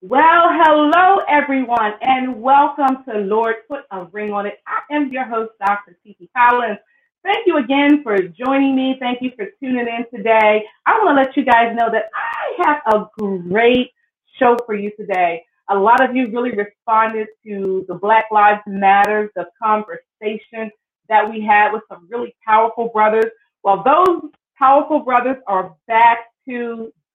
Well, hello everyone, and welcome to Lord Put a Ring on It. I am your host, Dr. Tiki Collins. Thank you again for joining me. Thank you for tuning in today. I want to let you guys know that I have a great show for you today. A lot of you really responded to the Black Lives Matters, the conversation that we had with some really powerful brothers. Well, those powerful brothers are back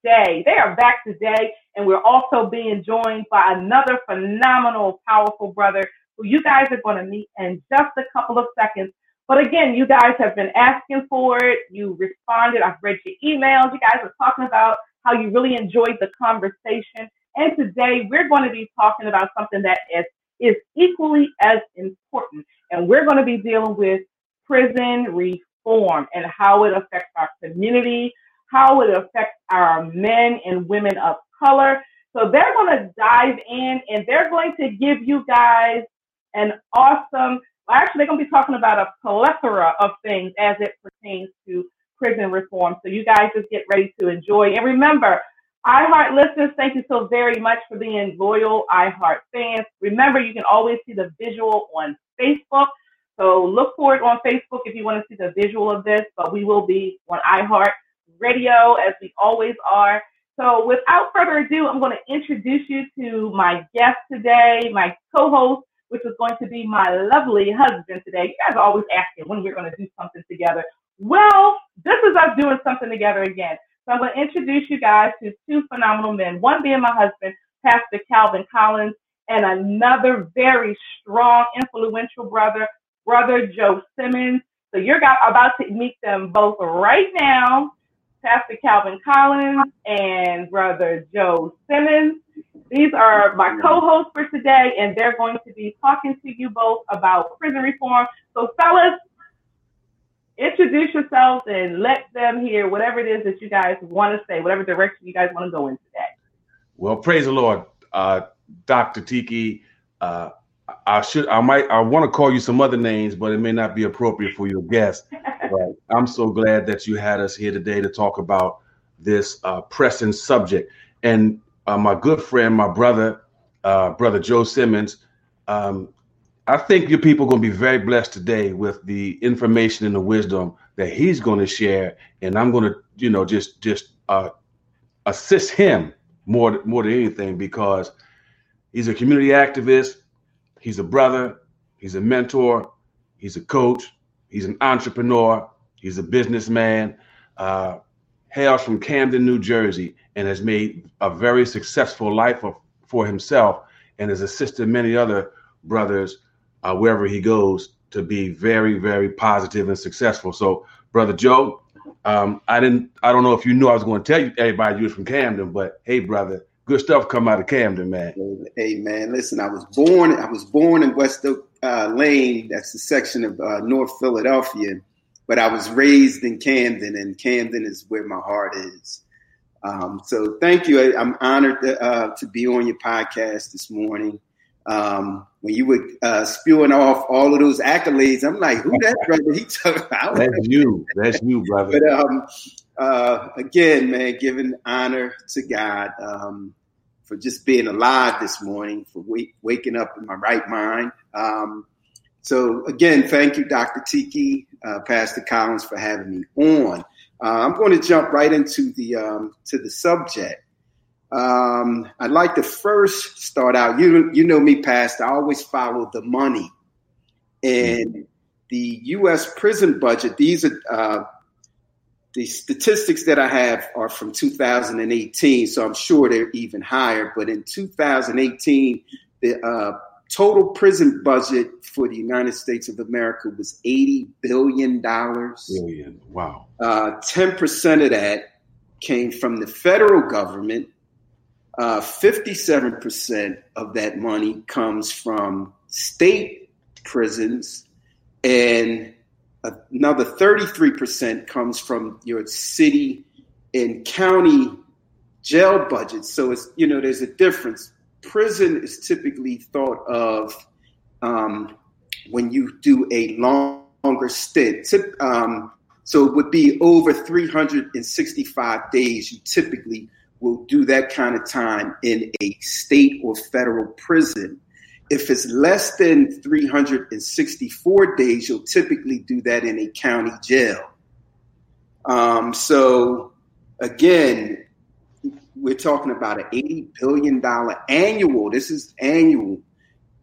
today. They are back today and we're also being joined by another phenomenal, powerful brother who you guys are going to meet in just a couple of seconds. But again, you guys have been asking for it. You responded. I've read your emails. You guys are talking about how you really enjoyed the conversation. And today we're going to be talking about something that is, is equally as important. And we're going to be dealing with prison reform and how it affects our community, how it affects our men and women of color. So they're going to dive in and they're going to give you guys an awesome, actually, they're going to be talking about a plethora of things as it pertains to prison reform. So you guys just get ready to enjoy. And remember, iHeart listeners, thank you so very much for being loyal iHeart fans. Remember, you can always see the visual on Facebook. So look for it on Facebook if you want to see the visual of this, but we will be on iHeart radio as we always are. So without further ado, I'm going to introduce you to my guest today, my co-host, which is going to be my lovely husband today. You guys are always asking when we're going to do something together. Well, this is us doing something together again. So I'm going to introduce you guys to two phenomenal men, one being my husband, Pastor Calvin Collins, and another very strong, influential brother, Brother Joe Simmons. So you're about to meet them both right now. Pastor Calvin Collins and Brother Joe Simmons. These are my co-hosts for today, and they're going to be talking to you both about prison reform. So, fellas, introduce yourselves and let them hear whatever it is that you guys want to say, whatever direction you guys want to go in today. Well, praise the Lord, uh, Dr. Tiki. Uh, I should, I might, I want to call you some other names, but it may not be appropriate for your guest. But I'm so glad that you had us here today to talk about this uh, pressing subject. And uh, my good friend, my brother, uh, brother Joe Simmons, um, I think your people are going to be very blessed today with the information and the wisdom that he's going to share. And I'm going to, you know, just just uh, assist him more more than anything because he's a community activist. He's a brother, he's a mentor, he's a coach, he's an entrepreneur, he's a businessman, uh, hails from Camden, New Jersey, and has made a very successful life of, for himself and has assisted many other brothers uh, wherever he goes to be very, very positive and successful. So, brother Joe, um, I didn't, I don't know if you knew I was going to tell you everybody you was from Camden, but hey, brother, good stuff come out of Camden, man. Hey, man, listen, I was born. I was born in West uh, Lane. That's a section of uh, North Philadelphia, but I was raised in Camden, and Camden is where my heart is. Um, so thank you. I, am honored to, uh, to, be on your podcast this morning. Um, when you were uh, spewing off all of those accolades, I'm like, who that brother? He took out. That's you. That's you, brother. But um, uh, again, man, giving honor to God um, for just being alive this morning, for wake, waking up in my right mind. Um, so again, thank you, Dr. Tiki, uh, Pastor Collins, for having me on. Uh, I'm going to jump right into the um, to the subject. Um, I'd like to first start out. You you know me, Pastor. I always follow the money, and the U.S. prison budget. These are uh, the statistics that I have are from 2018, so I'm sure they're even higher. But in 2018, the uh, total prison budget for the United States of America was eighty billion dollars. Billion. Wow. Uh, ten uh, percent of that came from the federal government. Uh, fifty-seven percent of that money comes from state prisons, and another thirty-three percent comes from your city and county jail budgets. So it's you know there's a difference prison is typically thought of um, when you do a long, longer stint. Um, so it would be over 365 days. You typically will do that kind of time in a state or federal prison. If it's less than 364 days, you'll typically do that in a county jail. Um, so, again, we're talking about an $80 billion annual. This is annual.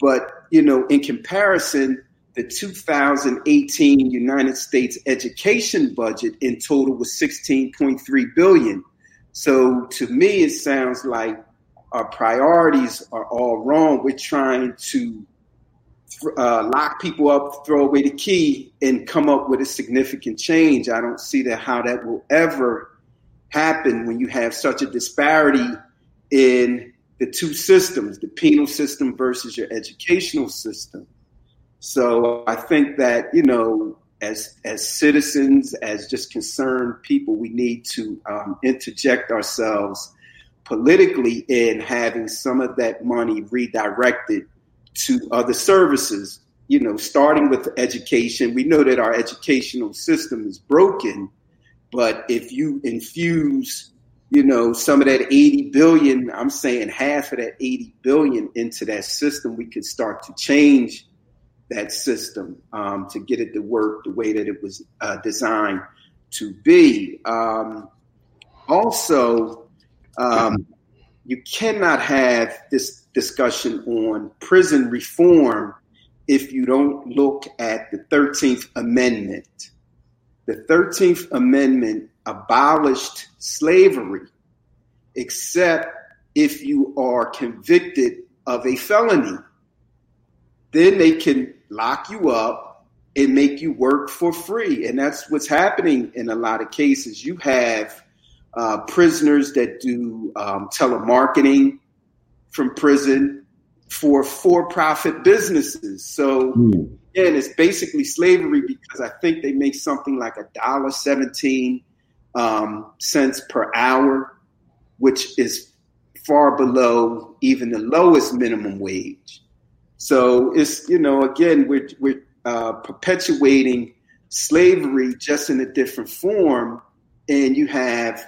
But, you know, in comparison, the 2018 United States education budget in total was 16.3 billion. So to me, it sounds like our priorities are all wrong. We're trying to uh, lock people up, throw away the key, and come up with a significant change. I don't see that how that will ever happen when you have such a disparity in the two systems, the penal system versus your educational system. So I think that, you know, as as citizens, as just concerned people, we need to um, interject ourselves politically in having some of that money redirected to other services. You know, starting with education, we know that our educational system is broken, but if you infuse, you know, some of that 80 billion, I'm saying half of that 80 billion into that system, we could start to change that system um, to get it to work the way that it was uh, designed to be. Um, also, um, you cannot have this discussion on prison reform if you don't look at the 13th Amendment the 13th Amendment abolished slavery, except if you are convicted of a felony. Then they can lock you up and make you work for free. And that's what's happening in a lot of cases. You have uh, prisoners that do um, telemarketing from prison for for profit businesses. So, mm again, it's basically slavery because I think they make something like a dollar seventeen um, cents per hour, which is far below even the lowest minimum wage. So it's you know again we're we're uh, perpetuating slavery just in a different form, and you have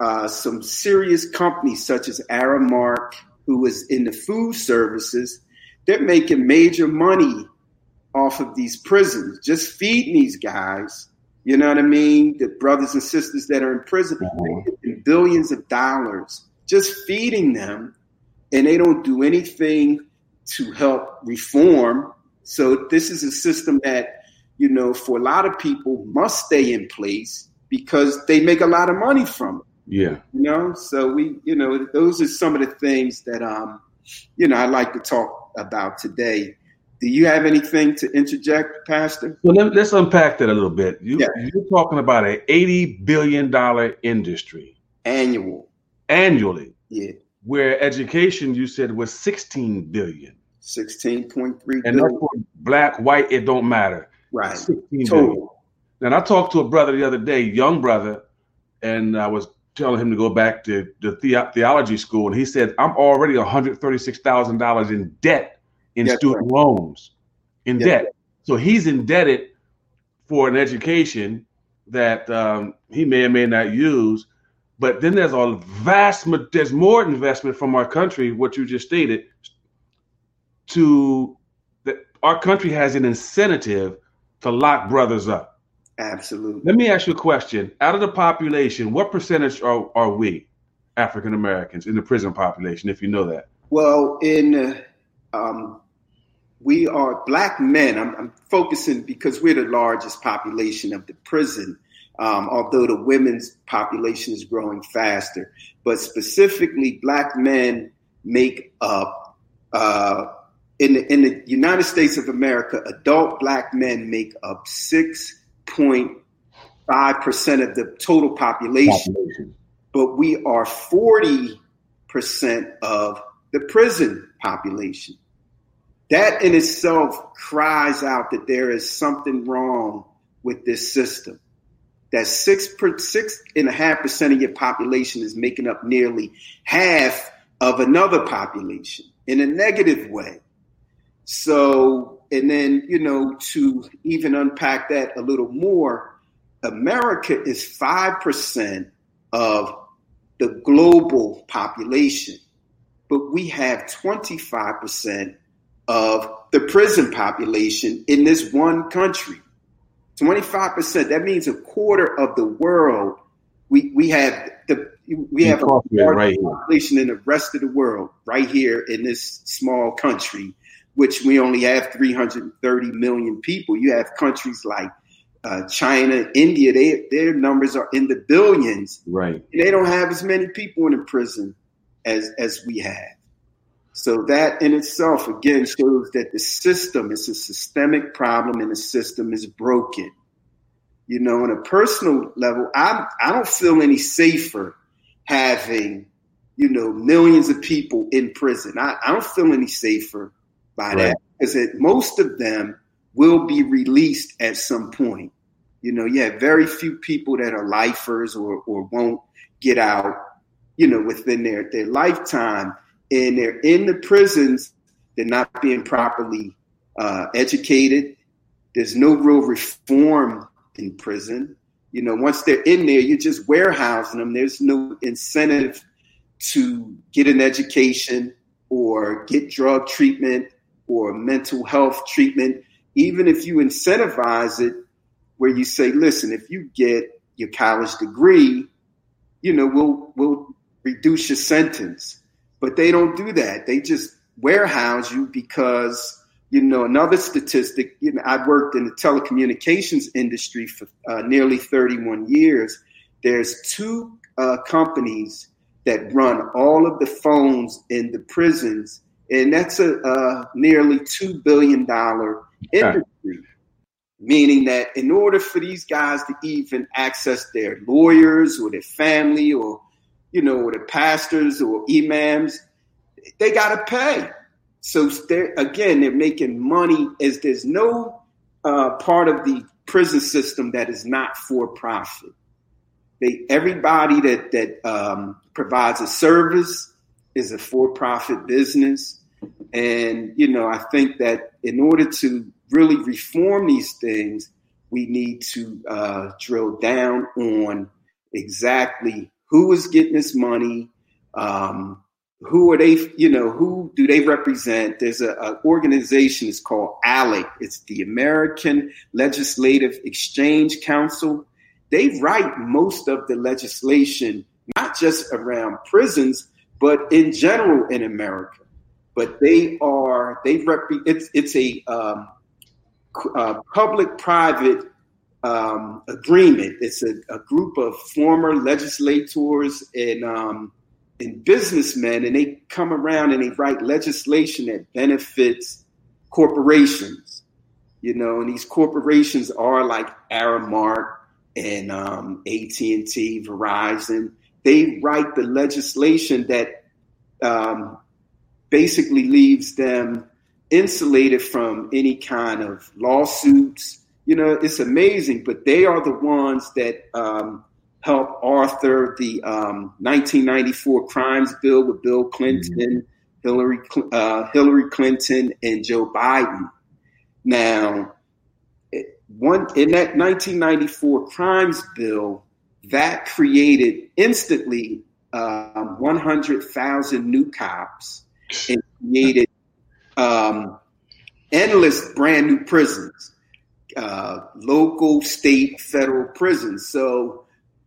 uh, some serious companies such as Aramark, who is in the food services. They're making major money off of these prisons, just feeding these guys. You know what I mean? The brothers and sisters that are in prison, mm-hmm. billions of dollars, just feeding them, and they don't do anything to help reform. So this is a system that, you know, for a lot of people must stay in place because they make a lot of money from it. Yeah. You know, so we, you know, those are some of the things that um, you know, I like to talk about today. Do you have anything to interject, Pastor? Well, let, us unpack that a little bit. You, yeah. You're talking about an $80 billion industry. Annual. Annually. Yeah. Where education, you said, was 16 billion. 16.3 And that's for black, white, it don't matter. Right. 16 Total. Billion. And I talked to a brother the other day, young brother, and I was telling him to go back to the, the- theology school, and he said, "I'm already 136 thousand dollars in debt in Yes, student loans, in Yes, debt. So he's indebted for an education that um, he may or may not use. But then there's a vast, there's more investment from our country, what you just stated, to that our country has an incentive to lock brothers up. Absolutely. Let me ask you a question. Out of the population, what percentage are, are we, African Americans, in the prison population, if you know that? Well, in uh, um, we are black men. I'm, I'm focusing because we're the largest population of the prison. Um, although the women's population is growing faster, but specifically, black men make up uh, in the in the United States of America. Adult black men make up six point five percent of the total population Population. but we are 40% of the prison population. That in itself cries out that there is something wrong with this system. That six per, six and a half percent of your population is making up nearly half of another population in a negative way. So, and then, you know, to even unpack that a little more, America is 5% of the global population, but we have 25% of the prison population in this one country. 25%, that means a quarter of the world. We, we have the we have a Incorporated large right here. population in the rest of the world right here in this small country, which we only have 330 million people. You have countries like uh, China, India, they, their numbers are in the billions. Right. And they don't have as many people in the prison as as we have. So that in itself again shows that the system is a systemic problem and the system is broken. You know, on a personal level, I I don't feel any safer having, you know, millions of people in prison. I, I don't feel any safer by Right. that because it, most of them will be released at some point. You know, you have very few people that are lifers or, or won't get out, you know, within their, their lifetime. And they're in the prisons, they're not being properly uh, educated. There's no real reform in prison. You know, once they're in there, you're just warehousing them. There's no incentive to get an education or get drug treatment or mental health treatment. Even if you incentivize it, where you say, listen, if you get your college degree, you know, we'll we'll reduce your sentence. But they don't do that. They just warehouse you because, you know, another statistic, you know, I worked in the telecommunications industry for uh, nearly 31 years. There's two uh, companies that run all of the phones in the prisons, and that's a, uh nearly $2 billion industry. Meaning that in order for these guys to even access their lawyers or their family or you know or the pastors or imams they got to pay. So they're, again they're making money as there's no uh, part of the prison system that is not for profit. They everybody that that um, provides a service is a for-profit business and you know i think that in order to really reform these things, we need to uh, drill down on exactly who is getting this money, um, who are they, you know, who do they represent? There's a, a organization, it's called ALEC. It's the American Legislative Exchange Council. They write most of the legislation, not just around prisons, but in general in America. But they are, they rep, it's, it's a, um, uh, public-private um, agreement. It's a, a, group of former legislators and um, and businessmen, and they come around and they write legislation that benefits corporations. You know, and these corporations are like Aramark and um, AT and T, Verizon. They write the legislation that um, basically leaves them insulated from any kind of lawsuits. You know, it's amazing, but they are the ones that um, helped author the um, 1994 crimes bill with Bill Clinton, mm-hmm. Hillary, uh, Hillary Clinton, and Joe Biden. Now, one in that 1994 crimes bill, that created instantly um, 100,000 new cops and created um, endless brand new prisons, uh, local, state, federal prisons. So,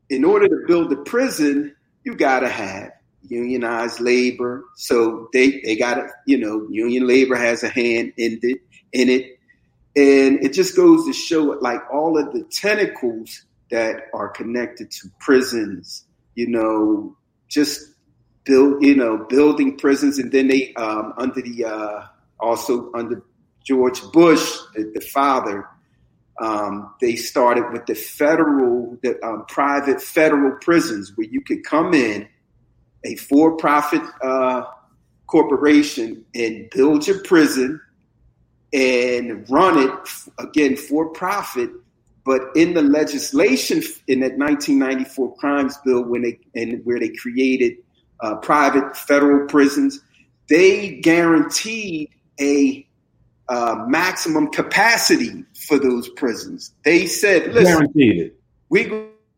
in order to build a prison, you got to have unionized labor. So they they got to, you know, union labor has a hand in it. In it, and it just goes to show it like all of the tentacles that are connected to prisons. You know, just build, you know, building prisons, and then they um, under the uh, also under George Bush, the, the father, um, they started with the federal, the um, private federal prisons where you could come in, a for-profit uh, corporation, and build your prison and run it again for profit. But in the legislation in that 1994 crimes bill, when they and where they created uh, private federal prisons, they guaranteed a uh, maximum capacity for those prisons. They said, "Listen. We're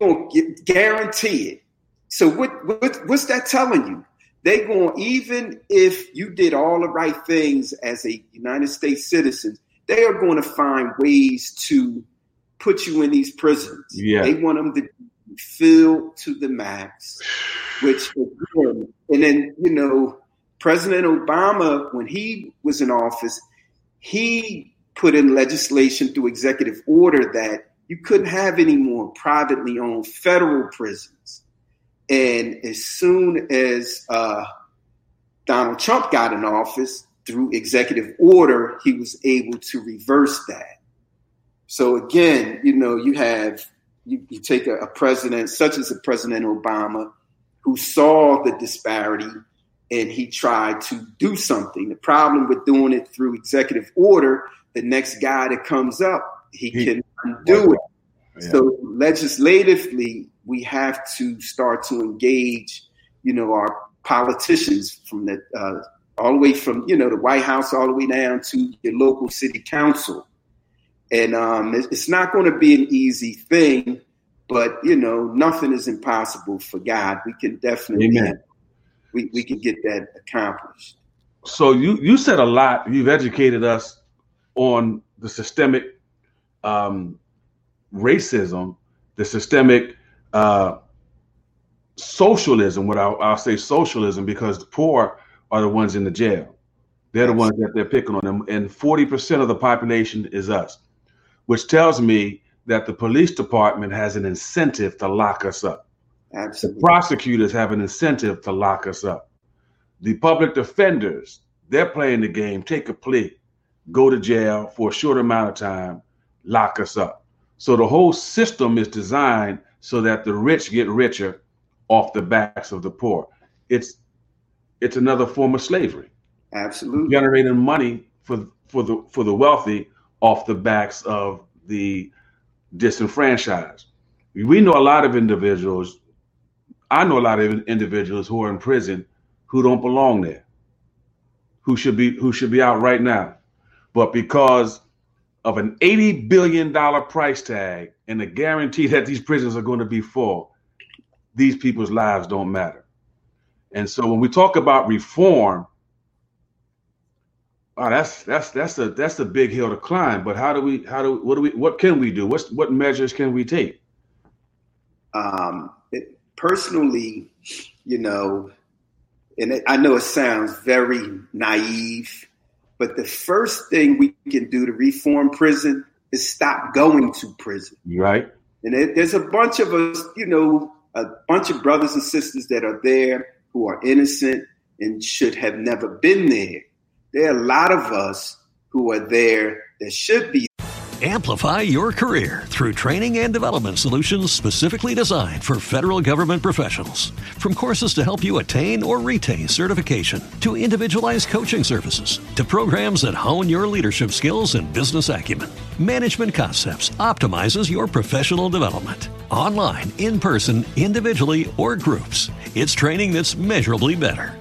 going to guarantee it." So what, what what's that telling you? They going even if you did all the right things as a United States citizen, they are going to find ways to put you in these prisons. Yeah. They want them to fill to the max, which and then you know President Obama when he was in office he put in legislation through executive order that you couldn't have any more privately owned federal prisons. And as soon as uh, Donald Trump got in office, through executive order, he was able to reverse that. So again, you know, you have you, you take a, a president such as a President Obama who saw the disparity and he tried to do something. The problem with doing it through executive order, the next guy that comes up, he, he can undo it. Yeah. So legislatively, we have to start to engage, you know, our politicians from the uh, all the way from you know the White House all the way down to your local city council. And um, it's not going to be an easy thing, but you know, nothing is impossible for God. We can definitely we, we can get that accomplished. So you you said a lot. You've educated us on the systemic um, racism, the systemic uh, socialism. What I'll, I'll, say socialism because the poor are the ones in the jail. They're the ones that they're picking on them, and forty percent of the population is us, which tells me that the police department has an incentive to lock us up. Absolutely. The prosecutors have an incentive to lock us up. The public defenders, they're playing the game, take a plea, go to jail for a short amount of time, lock us up. So the whole system is designed so that the rich get richer off the backs of the poor. It's it's another form of slavery. Absolutely. Generating money for for the for the wealthy off the backs of the disenfranchised. We know a lot of individuals I know a lot of individuals who are in prison who don't belong there, who should be who should be out right now, but because of an eighty billion dollar price tag and the guarantee that these prisons are going to be full, these people's lives don't matter. And so when we talk about reform, oh, that's that's that's a that's a big hill to climb. But how do we how do what do we what can we do? What's what measures can we take? Um, personally, you know, and I know it sounds very naive, but the first thing we can do to reform prison is stop going to prison. Right. And it, there's a bunch of us, you know, a bunch of brothers and sisters that are there who are innocent and should have never been there. There are a lot of us who are there that should be Amplify your career through training and development solutions specifically designed for federal government professionals. From courses to help you attain or retain certification, to individualized coaching services, to programs that hone your leadership skills and business acumen, Management Concepts optimizes your professional development. Online, in person, individually, or groups, it's training that's measurably better.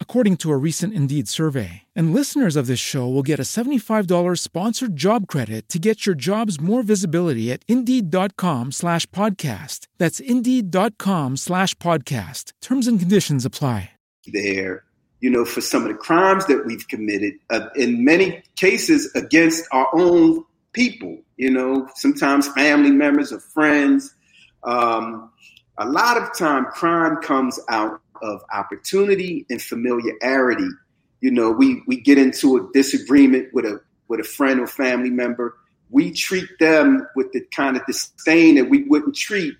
according to a recent Indeed survey. And listeners of this show will get a $75 sponsored job credit to get your jobs more visibility at Indeed.com slash podcast. That's Indeed.com slash podcast. Terms and conditions apply. There you know, for some of the crimes that we've committed, uh, in many cases against our own people, you know, sometimes family members or friends. Um, a lot of time, crime comes out of opportunity and familiarity. You know, we, we get into a disagreement with a with a friend or family member. We treat them with the kind of disdain that we wouldn't treat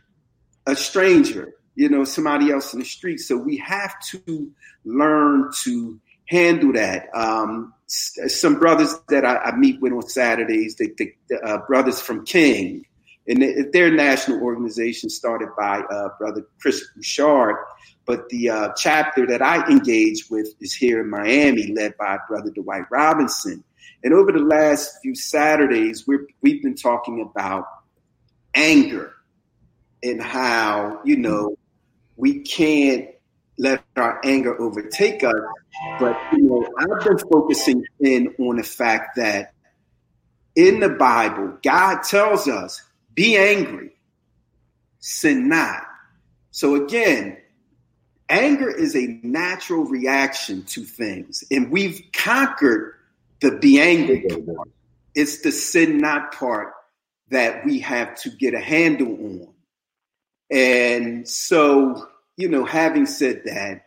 a stranger you know, somebody else in the street. So we have to learn to handle that. Um, some brothers that I, I, meet with on Saturdays, the, the uh, brothers from King, and their national organization started by uh, Brother Chris Bouchard. But the uh, chapter that I engage with is here in Miami, led by Brother Dwight Robinson. And over the last few Saturdays, we we've been talking about anger and how, you know, we can't let our anger overtake us. But you know, I've been focusing in on the fact that in the Bible, God tells us, be angry, sin not. So again, anger is a natural reaction to things, and we've conquered the be angry part. It's the sin not part that we have to get a handle on. And so, you know, having said that,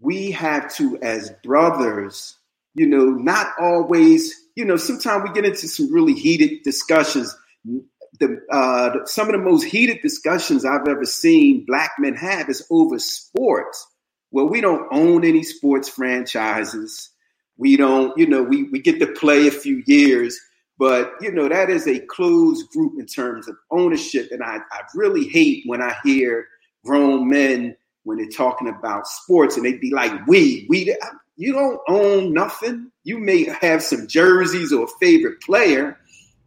we have to, as brothers, you know, not always, you know, sometimes we get into some really heated discussions. The, uh, some of the most heated discussions I've ever seen black men have is over sports. Well, we don't own any sports franchises. We don't, you know, we, we get to play a few years but you know that is a closed group in terms of ownership, and I, I really hate when I hear grown men when they're talking about sports and they'd be like, "We, we, you don't own nothing. You may have some jerseys or a favorite player,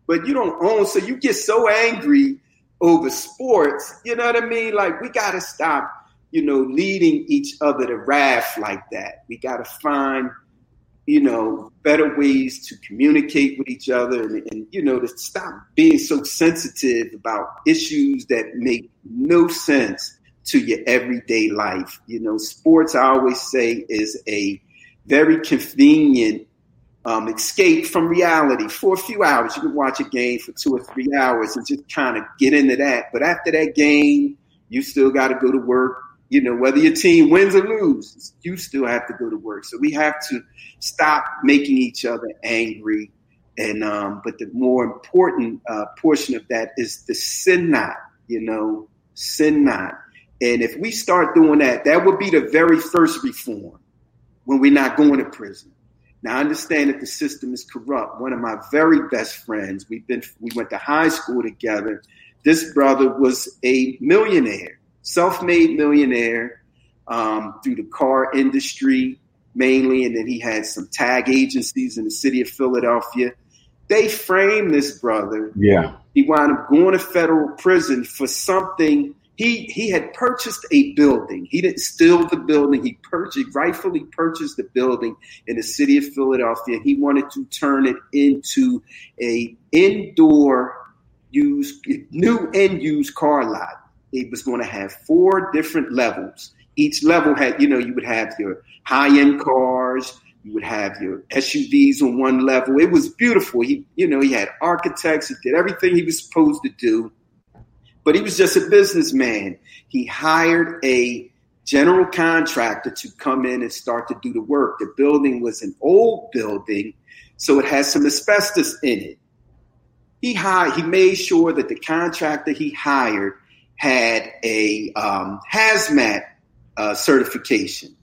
but you don't own." So you get so angry over sports. You know what I mean? Like we got to stop, you know, leading each other to wrath like that. We got to find you know, better ways to communicate with each other and, and, you know, to stop being so sensitive about issues that make no sense to your everyday life. You know, sports, I always say, is a very convenient um, escape from reality for a few hours. You can watch a game for two or three hours and just kind of get into that. But after that game, you still got to go to work you know, whether your team wins or loses, you still have to go to work. So we have to stop making each other angry. And um, but the more important uh, portion of that is the sin not, you know, sin not. And if we start doing that, that would be the very first reform when we're not going to prison. Now I understand that the system is corrupt. One of my very best friends, we've been we went to high school together. This brother was a millionaire self-made millionaire um, through the car industry mainly, and then he had some tag agencies in the city of Philadelphia. They framed this brother. Yeah, he wound up going to federal prison for something. He he had purchased a building. He didn't steal the building. He purchased rightfully purchased the building in the city of Philadelphia. He wanted to turn it into a indoor used new and used car lot it was going to have four different levels. Each level had, you know, you would have your high end cars, You would have your SUVs on one level. It was beautiful. He, you know, he had architects. He did everything he was supposed to do, but he was just a businessman. He hired a general contractor to come in and start to do the work. The building was an old building, so it has some asbestos in it. He hired, he made sure that the contractor he hired had a um, hazmat uh, certification.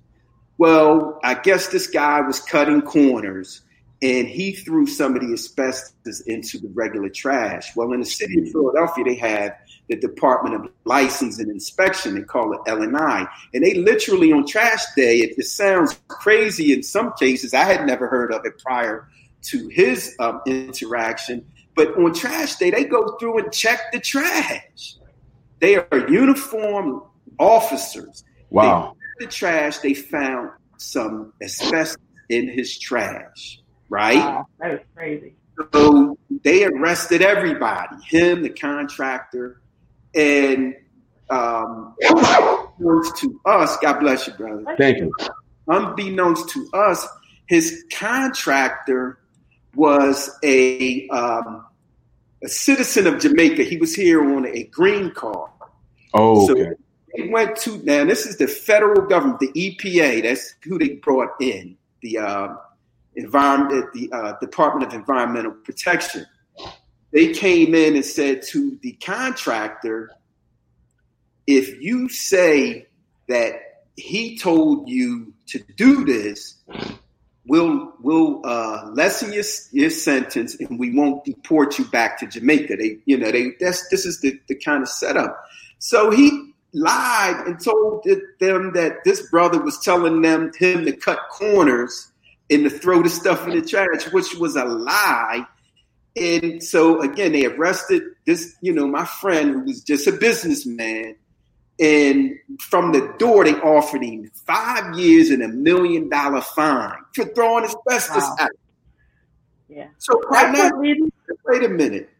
Well, I guess this guy was cutting corners and he threw some of the asbestos into the regular trash. Well, in the city of Philadelphia, they have the Department of License and Inspection. They call it L&I. And they literally on trash day, it, it sounds crazy in some cases. I had never heard of it prior to his um, interaction. But on trash day, they go through and check the trash. They are uniformed officers. Wow. The trash, they found some asbestos in his trash, right? Wow, that is crazy. So they arrested everybody, him, the contractor, and um, unbeknownst to us, God bless you, brother. Thank you. Unbeknownst to us, his contractor was a um, a citizen of Jamaica. He was here on a green card. Oh, okay. They went to now. This is the federal government, the EPA. That's who they brought in. The uh, environment, the uh, Department of Environmental Protection. They came in and said to the contractor, if you say that he told you to do this, we'll we'll uh, lessen your your sentence and we won't deport you back to Jamaica. They you know they that's this is the, the kind of setup. So he lied and told them that this brother was telling them him to cut corners and to throw the stuff in the trash, which was a lie. And so again, they arrested this, you know, my friend who was just a businessman. And from the door, they offered him five years and a million dollar fine for throwing asbestos wow. out. Yeah. So right now, wait a minute.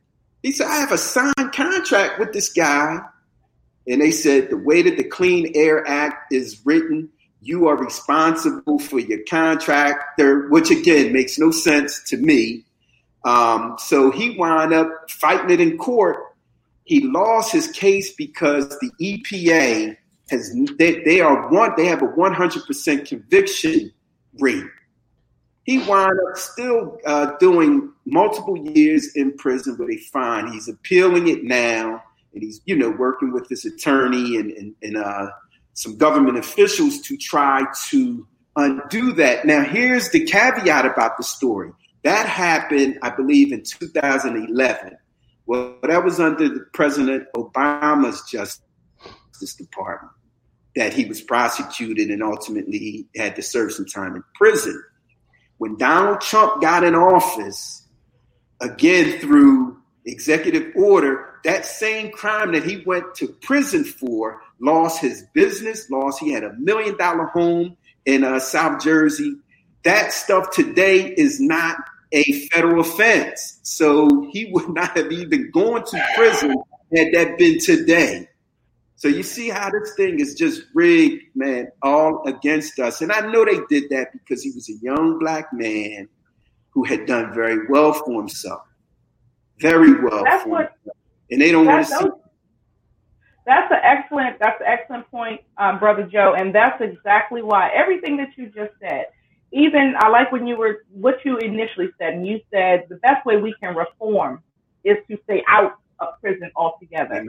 He said, I have a signed contract with this guy. And they said the way that the Clean Air Act is written, you are responsible for your contractor, which again makes no sense to me. Um, so he wound up fighting it in court. He lost his case because the EPA has they, they are one they have a 100% conviction rate. He wound up still uh, doing multiple years in prison with a fine. He's appealing it now, and he's you know working with his attorney and and, and uh, some government officials to try to undo that. Now, here's the caveat about the story. That happened, I believe, in 2011. Well, that was under the President Obama's Justice Department that he was prosecuted and ultimately had to serve some time in prison. When Donald Trump got in office, again through executive order, that same crime that he went to prison for, lost his business, lost, he had a million dollar home in uh, South Jersey. That stuff today is not a federal offense. So he would not have even gone to prison had that been today. So you see how this thing is just rigged, man, all against us. And I know they did that because he was a young black man who had done very well for himself. Very well that's what, himself. And they don't want to see. That's an excellent. That's an excellent point, um, brother Joe, and that's exactly why everything that you just said even I like when you were what you initially said, and you said the best way we can reform is to stay out of prison altogether.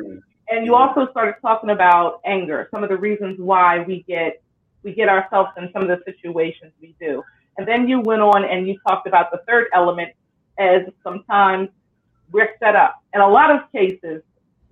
And you also started talking about anger, some of the reasons why we get we get ourselves in some of the situations we do. And then you went on and you talked about the third element as sometimes we're set up. In a lot of cases,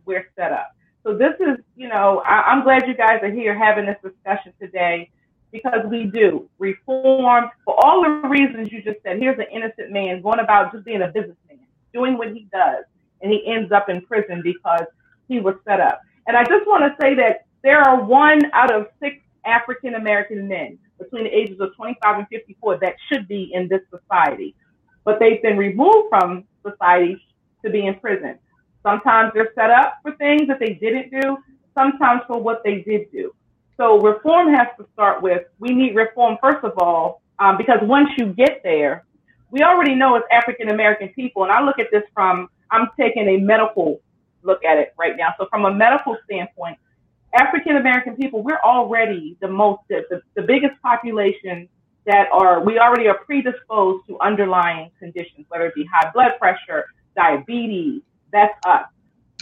we're set up. So this is, you know, I, I'm glad you guys are here having this discussion today because we do reform for all the reasons you just said. Here's an innocent man going about just being a businessman, doing what he does, and he ends up in prison because he was set up. And I just want to say that there are one out of six African American men between the ages of 25 and 54 that should be in this society, but they've been removed from society to be in prison. Sometimes they're set up for things that they didn't do, sometimes for what they did do. So reform has to start with we need reform, first of all, Um, because once you get there, we already know as African American people, and I look at this from, I'm taking a medical look at it right now. So from a medical standpoint, African American people, we're already the most, the, the biggest population that are, we already are predisposed to underlying conditions, whether it be high blood pressure, diabetes, that's us.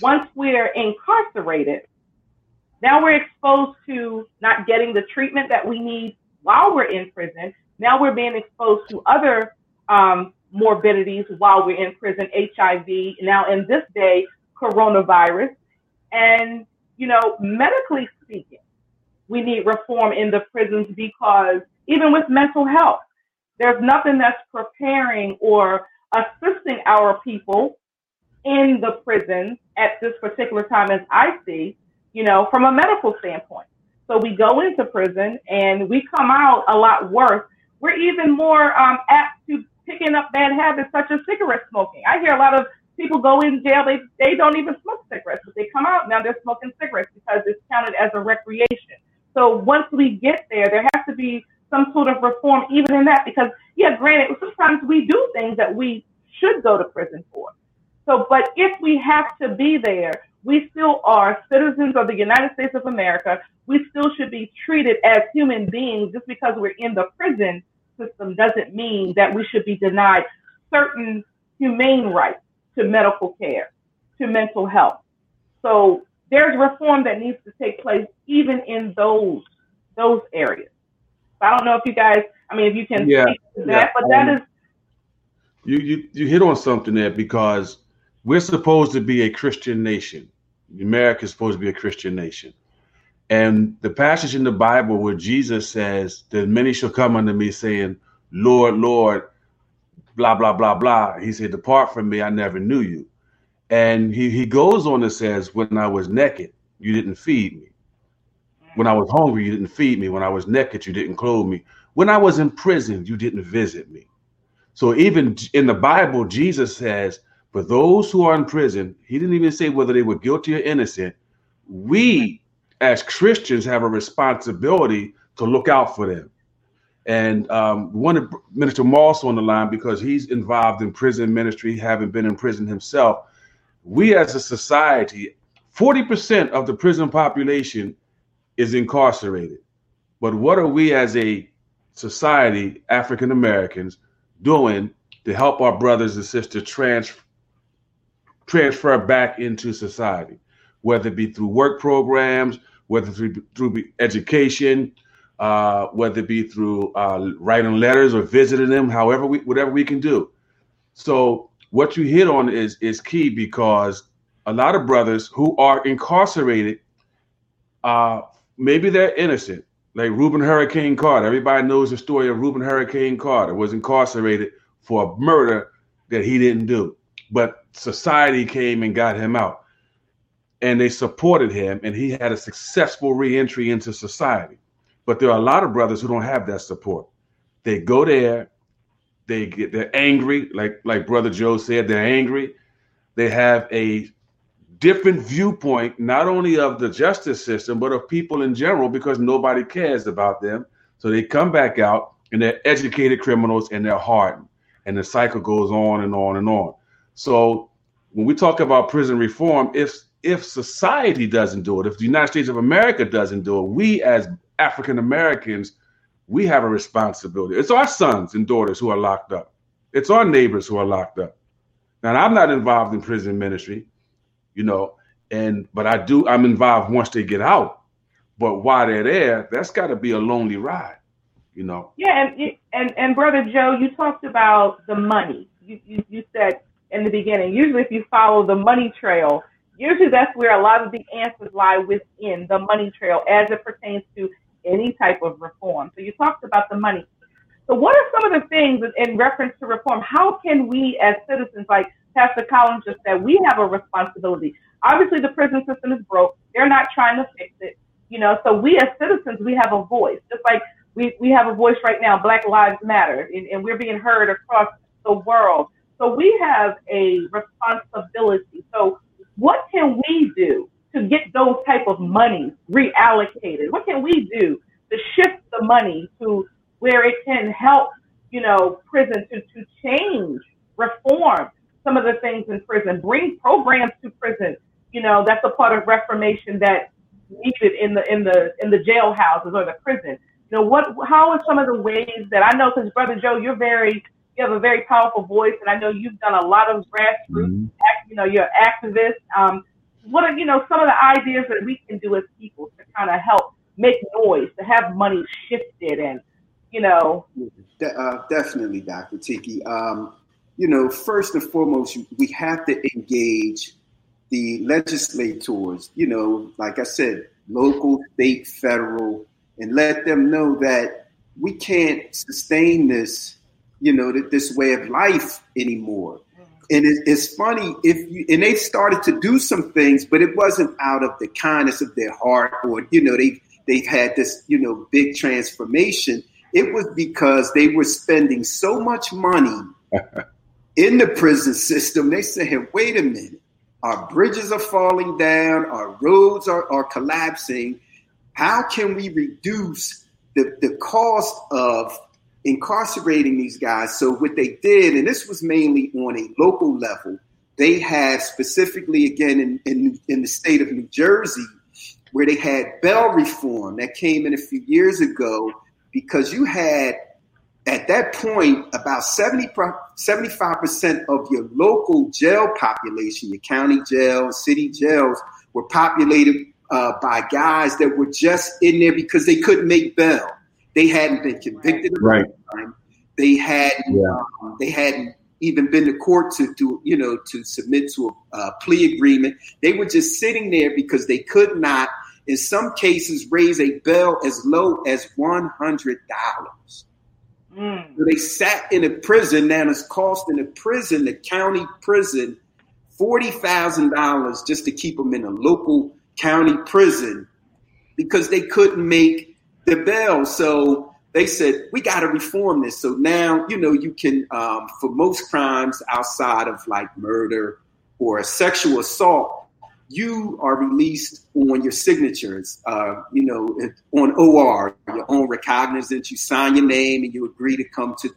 Once we're incarcerated, now we're exposed to not getting the treatment that we need while we're in prison. Now we're being exposed to other um, morbidities while we're in prison, HIV, now in this day, coronavirus. And, you know, medically speaking, we need reform in the prisons because even with mental health, there's nothing that's preparing or assisting our people in the prisons at this particular time as I see, you know, from a medical standpoint. So we go into prison and we come out a lot worse. We're even more um, apt to picking up bad habits such as cigarette smoking. I hear a lot of people go in jail, they, they don't even smoke cigarettes, but they come out now they're smoking cigarettes because it's counted as a recreation. So once we get there, there has to be some sort of reform even in that because, yeah, granted, sometimes we do things that we should go to prison for. So, but if we have to be there, we still are citizens of the United States of America. We still should be treated as human beings just because we're in the prison system doesn't mean that we should be denied certain humane rights to medical care, to mental health. So there's reform that needs to take place even in those those areas. I don't know if you guys, I mean, if you can yeah, speak to that, yeah. but that um, is. You, you you hit on something there because we're supposed to be a Christian nation. America is supposed to be a Christian nation. And the passage in the Bible where Jesus says that many shall come unto me saying, Lord, Lord, blah, blah, blah, blah. He said, Depart from me, I never knew you. And he, he goes on and says, When I was naked, you didn't feed me. When I was hungry, you didn't feed me. When I was naked, you didn't clothe me. When I was in prison, you didn't visit me. So even in the Bible, Jesus says, for those who are in prison, he didn't even say whether they were guilty or innocent. We, as Christians, have a responsibility to look out for them. And um, we Minister Moss on the line because he's involved in prison ministry, having been in prison himself. We, as a society, 40% of the prison population is incarcerated. But what are we as a society, African Americans, doing to help our brothers and sisters trans- transfer back into society, whether it be through work programs, whether through, through education, uh, whether it be through uh, writing letters or visiting them, however we, whatever we can do. So what you hit on is is key because a lot of brothers who are incarcerated, uh, maybe they're innocent, like Rubin Hurricane Carter. Everybody knows the story of Rubin Hurricane Carter was incarcerated for a murder that he didn't do but society came and got him out. And they supported him and he had a successful reentry into society. But there are a lot of brothers who don't have that support. They go there they get they're angry like like brother joe said they're angry. They have a different viewpoint not only of the justice system but of people in general because nobody cares about them. So they come back out and they're educated criminals and they're hardened. And the cycle goes on and on and on so when we talk about prison reform, if if society doesn't do it, if the United States of America doesn't do it, we as African Americans, we have a responsibility. It's our sons and daughters who are locked up. It's our neighbors who are locked up. Now I'm not involved in prison ministry, you know, and but I do. I'm involved once they get out. But while they're there, that's got to be a lonely ride, you know. Yeah, and and and brother Joe, you talked about the money. You you, you said in the beginning. Usually, if you follow the money trail, usually that's where a lot of the answers lie within the money trail as it pertains to any type of reform. So you talked about the money. So what are some of the things in reference to reform? How can we as citizens, like Pastor Collins just said, we have a responsibility. Obviously the prison system is broke. They're not trying to fix it. You know, so we as citizens, we have a voice. Just like we, we have a voice right now, Black Lives Matter, and, and we're being heard across the world. So we have a responsibility. So what can we do to get those type of money reallocated? What can we do to shift the money to where it can help, you know, prison to, to change, reform some of the things in prison, bring programs to prison. You know, that's a part of reformation that needed in the in the in the jailhouses or the prison. You know, what how are some of the ways that I know because Brother Joe, you're very you have a very powerful voice, and I know you've done a lot of grassroots. Mm-hmm. You know, you're an activist. Um, what are you know some of the ideas that we can do as people to kind of help make noise, to have money shifted, and you know. De- uh, definitely, Dr. Tiki. Um, you know, first and foremost, we have to engage the legislators. You know, like I said, local, state, federal, and let them know that we can't sustain this you know, this way of life anymore. And it, it's funny if you, and they started to do some things, but it wasn't out of the kindness of their heart or, you know, they, they've had this, you know, big transformation. It was because they were spending so much money in the prison system. They said, hey, wait a minute, our bridges are falling down, our roads are, are collapsing. How can we reduce the, the cost of incarcerating these guys. So what they did, and this was mainly on a local level, they had specifically again in, in, in the state of New Jersey, where they had bail reform that came in a few years ago, because you had at that point about 70, 75% of your local jail population, your county jails, city jails, were populated uh, by guys that were just in there because they couldn't make bail. They hadn't been convicted of right. crime. They hadn't. Yeah. Um, they hadn't even been to court to do, you know, to submit to a, a plea agreement. They were just sitting there because they could not, in some cases, raise a bail as low as one hundred dollars. Mm. So they sat in a prison. Now it's costing a prison, the county prison, forty thousand dollars just to keep them in a local county prison because they couldn't make the bell. So they said, we got to reform this. So now, you know, you can, um, for most crimes outside of like murder or sexual assault, you are released on your signatures, uh, you know, on OR, your own recognizance. You sign your name and you agree to come to,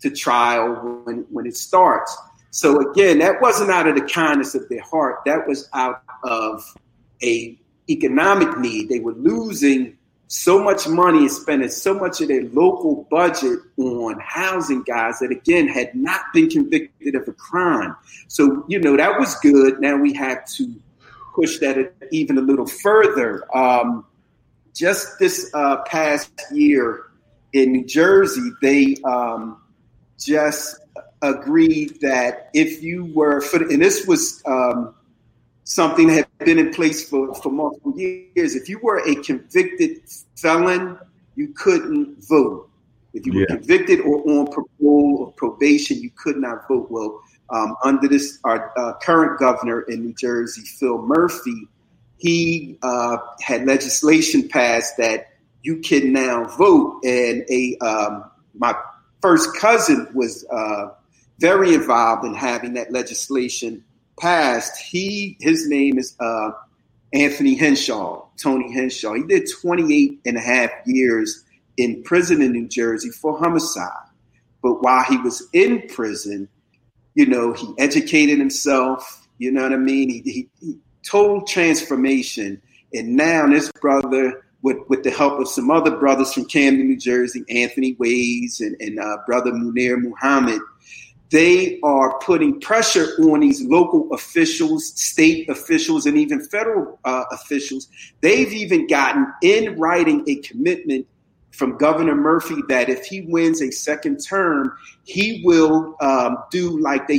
to trial when, when it starts. So again, that wasn't out of the kindness of their heart. That was out of a economic need. They were losing so much money is spending so much of their local budget on housing guys that again had not been convicted of a crime. So, you know, that was good. Now we have to push that even a little further. Um, just this uh, past year in New Jersey, they um, just agreed that if you were, and this was um, something that had been in place for, for multiple years. If you were a convicted felon, you couldn't vote. If you were yeah. convicted or on parole or probation, you could not vote. Well, um, under this, our uh, current governor in New Jersey, Phil Murphy, he uh, had legislation passed that you can now vote. And a um, my first cousin was uh, very involved in having that legislation passed, he his name is uh, Anthony Henshaw, Tony Henshaw. He did 28 and a half years in prison in New Jersey for homicide. But while he was in prison, you know, he educated himself. You know what I mean? He, he, he total transformation. And now this brother, with, with the help of some other brothers from Camden, New Jersey, Anthony Ways and, and uh, brother Munir Muhammad, they are putting pressure on these local officials, state officials, and even federal uh, officials. They've even gotten in writing a commitment from Governor Murphy that if he wins a second term, he will um, do like they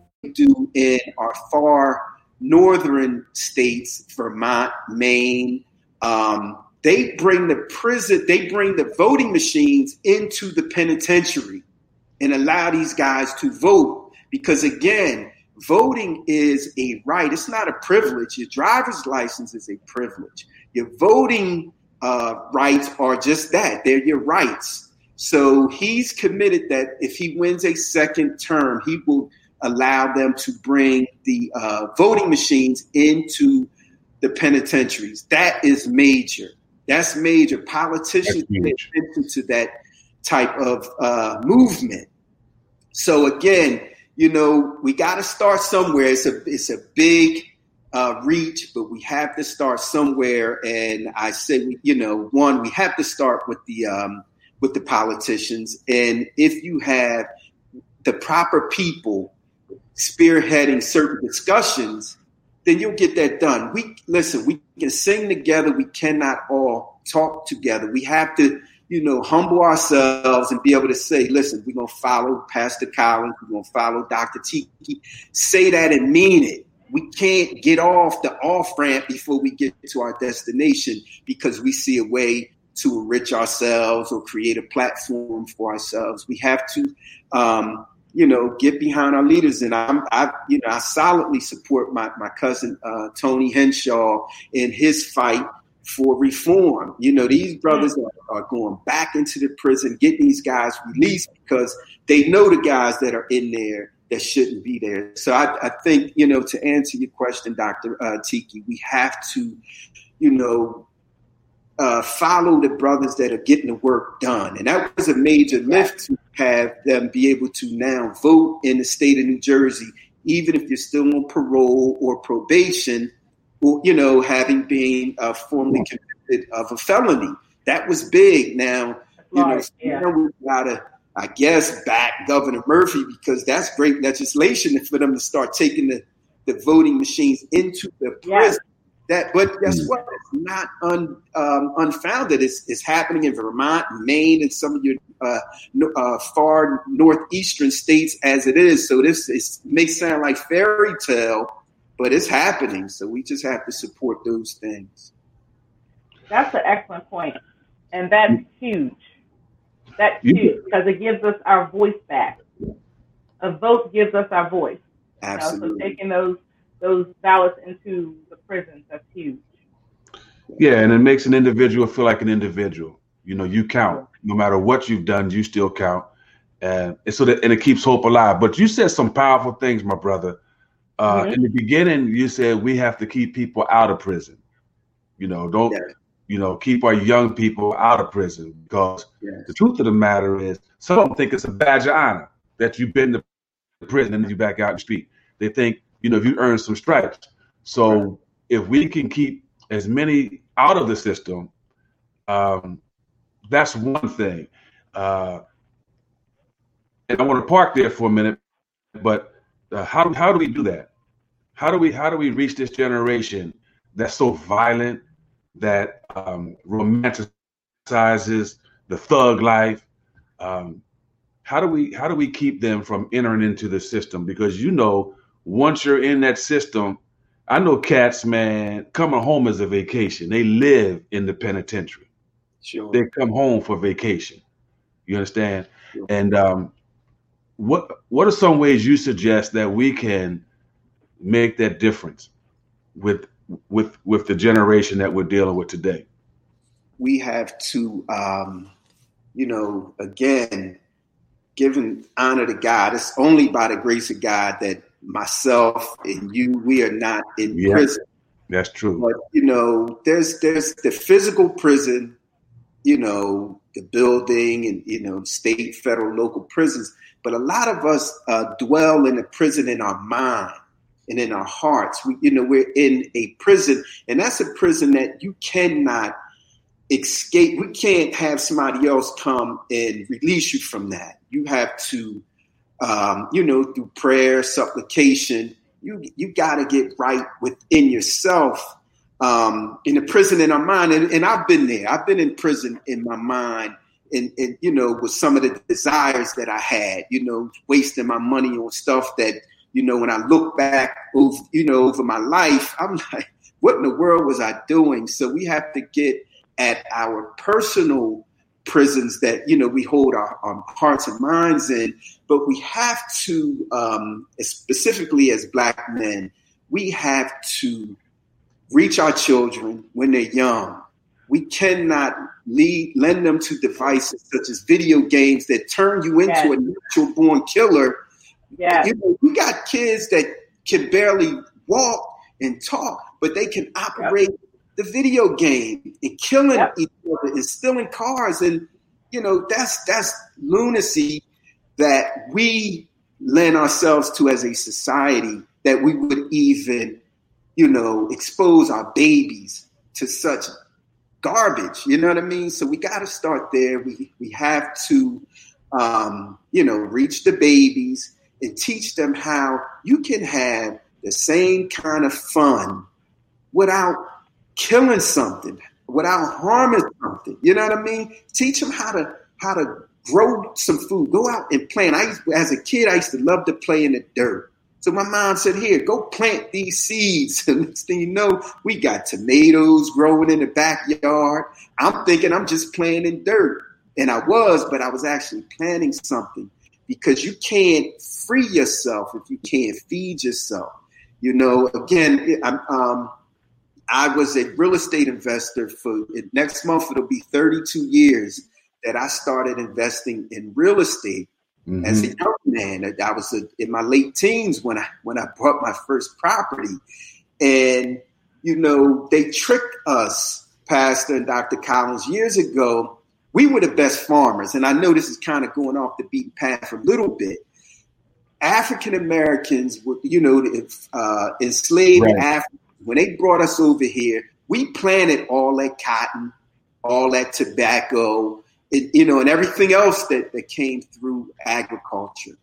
Do in our far northern states, Vermont, Maine. Um, they bring the prison, they bring the voting machines into the penitentiary and allow these guys to vote. Because again, voting is a right. It's not a privilege. Your driver's license is a privilege. Your voting uh, rights are just that. They're your rights. So he's committed that if he wins a second term, he will allow them to bring the uh, voting machines into the penitentiaries. That is major. That's major. Politicians pay attention to that type of uh, movement. So again, you know, we got to start somewhere. It's a it's a big uh, reach, but we have to start somewhere. And I say, you know, one, we have to start with the um, with the politicians. And if you have the proper people spearheading certain discussions, then you'll get that done. We listen, we can sing together, we cannot all talk together. We have to, you know, humble ourselves and be able to say, listen, we're gonna follow Pastor Collins, we're gonna follow Dr. Tiki. Say that and mean it. We can't get off the off ramp before we get to our destination because we see a way to enrich ourselves or create a platform for ourselves. We have to um, you know, get behind our leaders. And I'm, I, you know, I solidly support my, my cousin, uh, Tony Henshaw in his fight for reform. You know, these brothers are, are, going back into the prison, getting these guys released because they know the guys that are in there that shouldn't be there. So I, I think, you know, to answer your question, Dr. Uh, Tiki, we have to, you know, uh, follow the brothers that are getting the work done. And that was a major lift to have them be able to now vote in the state of New Jersey, even if you're still on parole or probation, or, you know, having been uh, formally convicted of a felony. That was big. Now, you know, yeah. now we got to, I guess, back Governor Murphy because that's great legislation for them to start taking the, the voting machines into the prison. That, but guess mm. what? It's not un, um, unfounded. It's, it's happening in Vermont, Maine, and some of your uh, uh, far northeastern states as it is. So this is, may sound like fairy tale, but it's happening. So we just have to support those things. That's an excellent point, and that's huge. That's huge because it gives us our voice back. A vote gives us our voice. Absolutely. You know, so taking those those ballots into the prisons. That's huge. Yeah, and it makes an individual feel like an individual. You know, you count. No matter what you've done, you still count. And so that and it keeps hope alive. But you said some powerful things, my brother. Uh, mm-hmm. In the beginning, you said we have to keep people out of prison. You know, don't yeah. you know keep our young people out of prison because yes. the truth of the matter is some of them think it's a badge of honor that you've been to prison and you back out and speak. They think you know, if you earn some stripes. So right. if we can keep as many out of the system, um, that's one thing. Uh, and I want to park there for a minute, but uh, how do how do we do that? How do we how do we reach this generation that's so violent that um, romanticizes the thug life? Um, how do we how do we keep them from entering into the system? Because you know once you're in that system, I know cats, man, coming home is a vacation. They live in the penitentiary. Sure. They come home for vacation. You understand? Sure. And um, what what are some ways you suggest that we can make that difference with with with the generation that we're dealing with today? We have to, um, you know, again, giving honor to God. It's only by the grace of God that myself and you, we are not in yeah, prison. That's true. But you know, there's there's the physical prison, you know, the building and you know, state, federal, local prisons. But a lot of us uh, dwell in a prison in our mind and in our hearts. We, you know, we're in a prison, and that's a prison that you cannot escape. We can't have somebody else come and release you from that. You have to, um, you know, through prayer, supplication. You you got to get right within yourself. Um, in the prison in our mind, and, and I've been there. I've been in prison in my mind, and, and you know, with some of the desires that I had. You know, wasting my money on stuff that you know. When I look back over, you know, over my life, I'm like, what in the world was I doing? So we have to get at our personal prisons that you know we hold our, our hearts and minds in but we have to um, specifically as black men we have to reach our children when they're young. We cannot lead, lend them to devices such as video games that turn you into yes. a natural born killer. Yeah you know, we got kids that can barely walk and talk but they can operate yep the video game and killing yep. each other and stealing cars. And you know that's that's lunacy that we lend ourselves to as a society that we would even you know expose our babies to such garbage. You know what i mean? So we got to start there. We we have to um, you know reach the babies and teach them how you can have the same kind of fun without killing something, without harming something. You know what I mean? Teach them how to how to grow some food. Go out and plant. I used, as a kid, I used to love to play in the dirt. So my mom said, "Here, go plant these seeds." And next thing you know, we got tomatoes growing in the backyard. I'm thinking I'm just playing in dirt, and I was, but I was actually planting something because you can't free yourself if you can't feed yourself. You know, again, I'm, um, I was a real estate investor for next month. It'll be 32 years that I started investing in real estate mm-hmm. as a young man. I was a, in my late teens when I when I bought my first property, and you know they tricked us, Pastor and Dr. Collins, years ago. We were the best farmers, and I know this is kind of going off the beaten path a little bit. African Americans, you know, uh, enslaved right. Africans when they brought us over here, we planted all that cotton, all that tobacco, it, you know, and everything else that, that came through agriculture.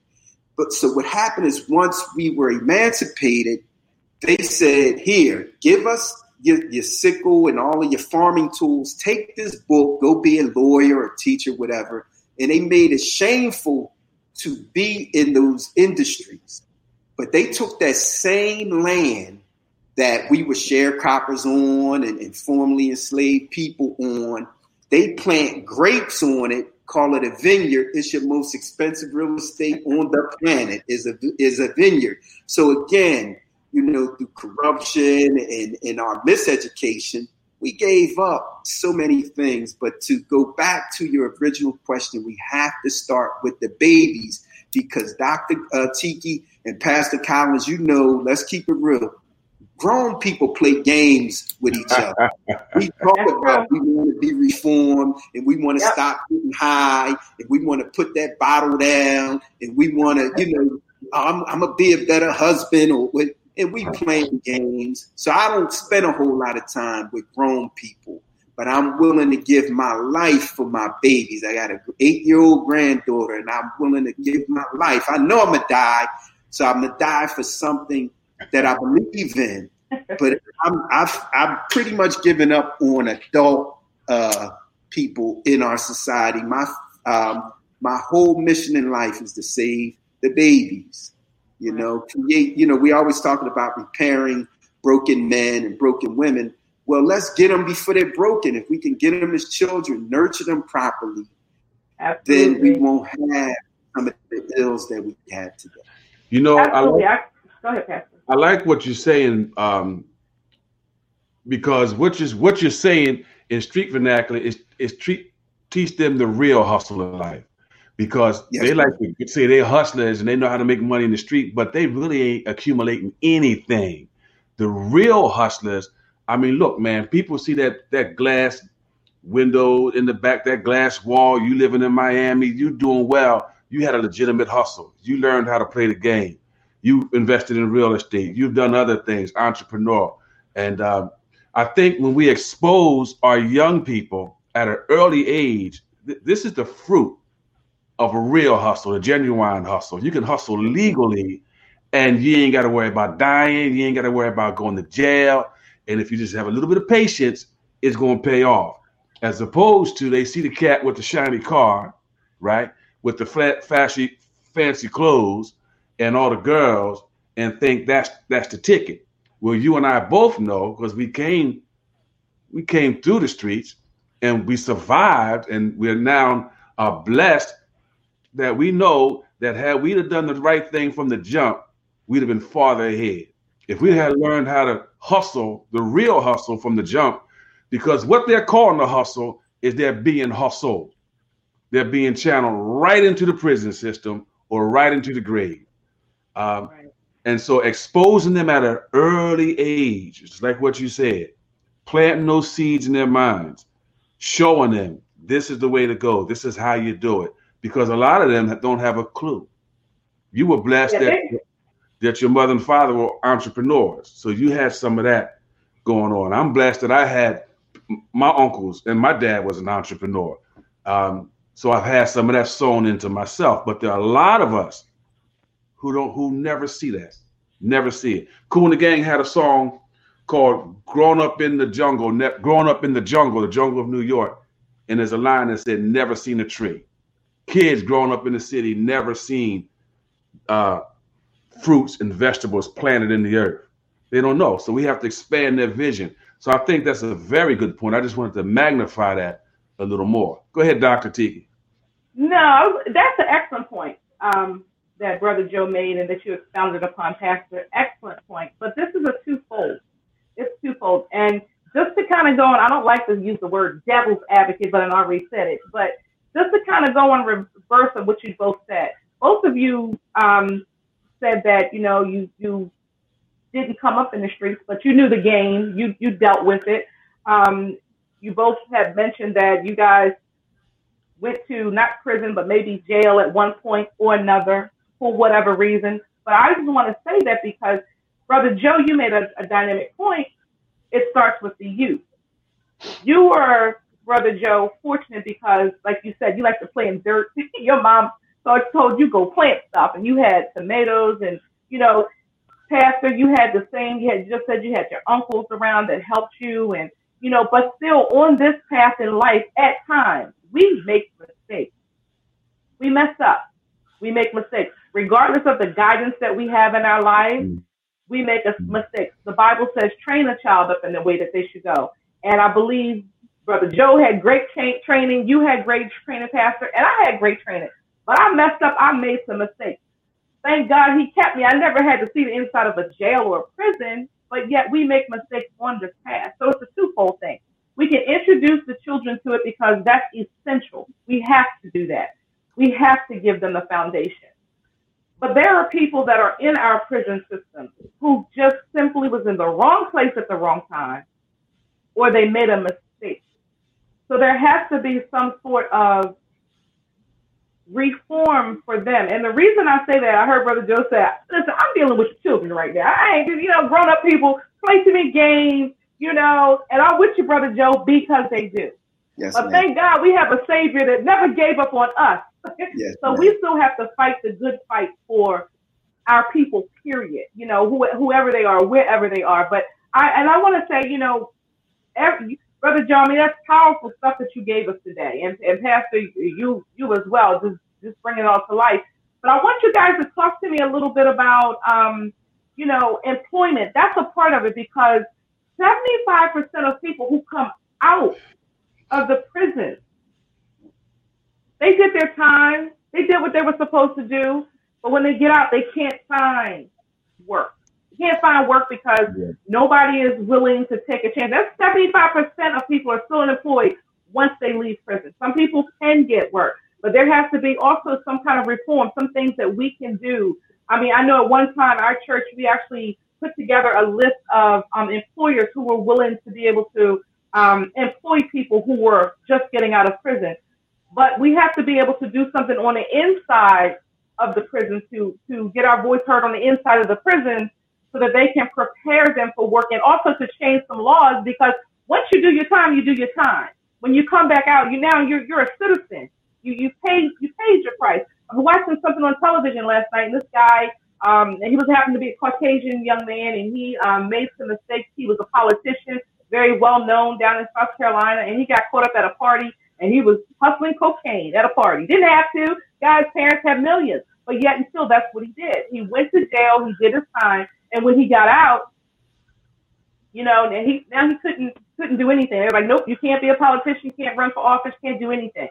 But so what happened is once we were emancipated, they said, here, give us your, your sickle and all of your farming tools. Take this book, go be a lawyer or teacher, whatever. And they made it shameful to be in those industries. But they took that same land that we were sharecroppers on and, and formerly enslaved people on. They plant grapes on it, call it a vineyard. It's your most expensive real estate on the planet is a is a vineyard. So again, you know, through corruption and, and our miseducation, we gave up so many things. But to go back to your original question, we have to start with the babies because Dr. Uh, Tiki and Pastor Collins, you know, let's keep it real grown people play games with each other. we talk about we want to be reformed and we want to yep. stop getting high and we want to put that bottle down and we want to, you know, I'm, I'm gonna be a better husband or with, and we playing games. So I don't spend a whole lot of time with grown people, but I'm willing to give my life for my babies. I got an eight year old granddaughter and I'm willing to give my life. I know I'm gonna die, so I'm gonna die for something that I believe in. But I'm I've I've pretty much given up on adult uh, people in our society. My um, my whole mission in life is to save the babies. You know, create. You know, we always talking about repairing broken men and broken women. Well, let's get them before they're broken. If we can get them as children, nurture them properly, Absolutely. then we won't have some of the ills that we have today. You know, Absolutely. I, go ahead, Pastor. I like what you're saying um, because what you're what you're saying in street vernacular is is treat teach them the real hustle of life because yes, they like to say they're hustlers and they know how to make money in the street, but they really ain't accumulating anything. The real hustlers, I mean, look, man, people see that that glass window in the back, that glass wall. You living in Miami, you doing well. You had a legitimate hustle. You learned how to play the game you invested in real estate, you've done other things, entrepreneur. And um, I think when we expose our young people at an early age, th- this is the fruit of a real hustle, a genuine hustle. You can hustle legally and you ain't got to worry about dying. You ain't got to worry about going to jail. And if you just have a little bit of patience, it's going to pay off. As opposed to they see the cat with the shiny car, right? With the flat, fancy clothes and all the girls and think that's that's the ticket. Well, you and I both know because we came we came through the streets and we survived and we're now uh, blessed that we know that had we have done the right thing from the jump, we'd have been farther ahead. If we had learned how to hustle, the real hustle from the jump, because what they're calling the hustle is they're being hustled. They're being channeled right into the prison system or right into the grave. Um, right. And so exposing them at an early age, just like what you said, planting those seeds in their minds, showing them this is the way to go. This is how you do it. Because a lot of them don't have a clue. You were blessed yeah, that, that your mother and father were entrepreneurs. So you had some of that going on. I'm blessed that I had my uncles and my dad was an entrepreneur. Um, so I've had some of that sewn into myself. But there are a lot of us who don't who never see that, never see it. Kool and the Gang had a song called "Grown Up in the Jungle," ne- "Growing Up in the Jungle," the jungle of New York, and there's a line that said, "Never seen a tree." Kids growing up in the city never seen uh, fruits and vegetables planted in the earth. They don't know, so we have to expand their vision. So I think that's a very good point. I just wanted to magnify that a little more. Go ahead, Dr. Tiki. No, that's an excellent point. Um, that Brother Joe made and that you expounded upon, Pastor. Excellent point. But this is a twofold. It's twofold. And just to kind of go on, I don't like to use the word devil's advocate, but I already said it. But just to kind of go on reverse of what you both said. Both of you um, said that, you know, you, you didn't come up in the streets, but you knew the game. You, you dealt with it. Um, you both have mentioned that you guys went to not prison, but maybe jail at one point or another for whatever reason. But I just want to say that because, Brother Joe, you made a, a dynamic point. It starts with the youth. You were, Brother Joe, fortunate because, like you said, you like to play in dirt. Your mom told you go plant stuff, and you had tomatoes, and you know, Pastor, you had the same. You had just said you had your uncles around that helped you, and you know, but still on this path in life, at times we make mistakes. We mess up. We make mistakes regardless of the guidance that we have in our lives, mm. we make a mm. mistake. The Bible says, train a child up in the way that they should go. And I believe Brother Joe had great tra- training, you had great training, Pastor, and I had great training. But I messed up, I made some mistakes. Thank God he kept me. I never had to see the inside of a jail or a prison, but yet we make mistakes on this path. So it's a twofold thing. We can introduce the children to it because that's essential. We have to do that. We have to give them the foundation. But there are people that are in our prison system who just simply was in the wrong place at the wrong time or they made a mistake. So there has to be some sort of reform for them. And the reason I say that, I heard Brother Joe say, listen, I'm dealing with children right now. I ain't, you know, grown up people play too many games, you know, and I'm with you, Brother Joe, because they do. Yes, but ma'am. thank God we have a Savior that never gave up on us. Yes, so we still have to fight the good fight for our people, period. You know, who, whoever they are, wherever they are. But I, and I want to say, you know, every, Brother John, I mean, that's powerful stuff that you gave us today. And, and Pastor, you, you as well, just, just bring it all to life. But I want you guys to talk to me a little bit about, um, you know, employment. That's a part of it because 75% of people who come out of the prison they did their time. They did what they were supposed to do. But when they get out, they can't find work. They can't find work because yeah. nobody is willing to take a chance. That's 75% of people are still unemployed once they leave prison. Some people can get work, but there has to be also some kind of reform, some things that we can do. I mean, I know at one time our church, we actually put together a list of um, employers who were willing to be able to um, employ people who were just getting out of prison. But we have to be able to do something on the inside of the prison to to get our voice heard on the inside of the prison so that they can prepare them for work and also to change some laws because once you do your time, you do your time. when you come back out, you now you're you're a citizen. You you paid you paid your price. I was watching something on television last night, and this guy, um, and he was happened to be a Caucasian young man, and he um, made some mistakes. He was a politician, very well known down in South Carolina, and he got caught up at a party, and he was hustling cocaine at a party. Didn't have to. Guy's parents had millions, but yet and still, that's what he did. He went to jail. He did his time, and when he got out, you know, and he now he couldn't couldn't do anything. They're like, nope, you can't be a politician, can't run for office, can't do anything.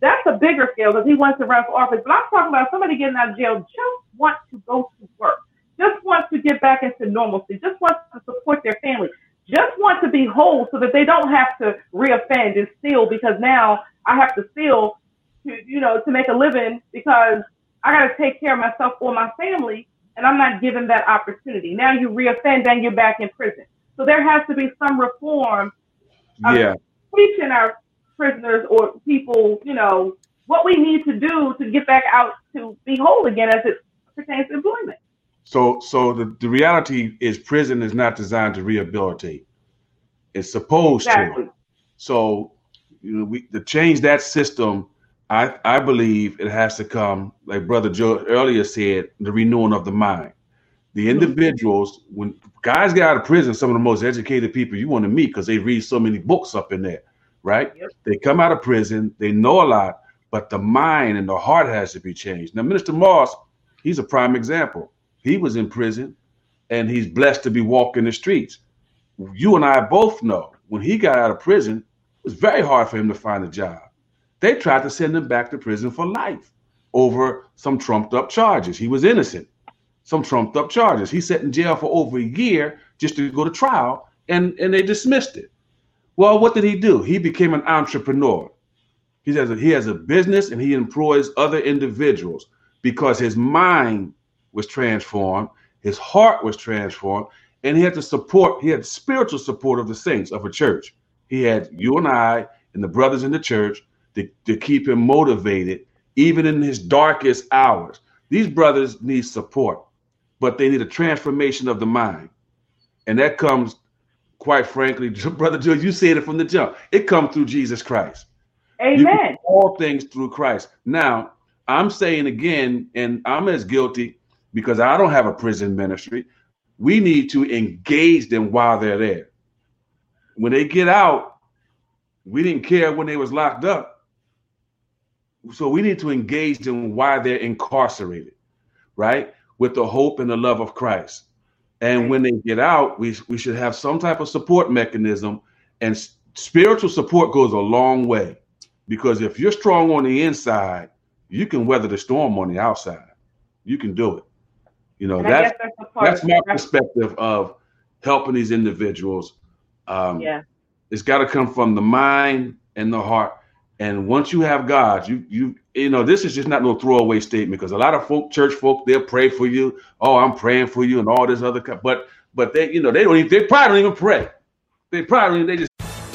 That's a bigger scale because he wants to run for office. But I'm talking about somebody getting out of jail just want to go to work, just want to get back into normalcy, just want to support their family, just want to be whole so that they don't have to reoffend and steal because now I have to steal to you know to make a living because I got to take care of myself or my family, and I'm not given that opportunity. Now you reoffend and you're back in prison. So there has to be some reform. Yeah. Teaching our prisoners or people, you know, what we need to do to get back out to be whole again as it pertains to employment. So, so the, the reality is prison is not designed to rehabilitate. It's supposed exactly. to. So, you know, we to change that system. I I believe it has to come, like Brother Joe earlier said, the renewing of the mind. The mm-hmm. individuals, when guys get out of prison, some of the most educated people you want to meet because they read so many books up in there right? Yep. They come out of prison, they know a lot, but the mind and the heart has to be changed. Now, Minister Moss, he's a prime example. He was in prison and he's blessed to be walking the streets. You and I both know when he got out of prison, it was very hard for him to find a job. They tried to send him back to prison for life over some trumped up charges. He was innocent, some trumped up charges. He sat in jail for over a year just to go to trial, and, and they dismissed it. Well, what did he do? He became an entrepreneur. He has a, he has a business and he employs other individuals because his mind was transformed, his heart was transformed, and he had the support, he had spiritual support of the saints of a church. He had you and I and the brothers in the church to, to keep him motivated, even in his darkest hours. These brothers need support, but they need a transformation of the mind. And that comes quite frankly, brother George, you said it from the jump. It comes through Jesus Christ. Amen. All things through Christ. Now, I'm saying again, and I'm as guilty because I don't have a prison ministry. We need to engage them while they're there. When they get out, we didn't care when they was locked up. So we need to engage them while they're incarcerated, right? With the hope and the love of Christ. And when they get out, we, we should have some type of support mechanism. And spiritual support goes a long way because if you're strong on the inside, you can weather the storm on the outside. You can do it. You know, that's that's, that's my perspective of helping these individuals. Um, yeah. It's got to come from the mind and the heart. And once you have God, you you you know this is just not no throwaway statement because a lot of folk, church folk, they'll pray for you. Oh, I'm praying for you, and all this other. But but they you know they don't even they probably don't even pray. They probably they just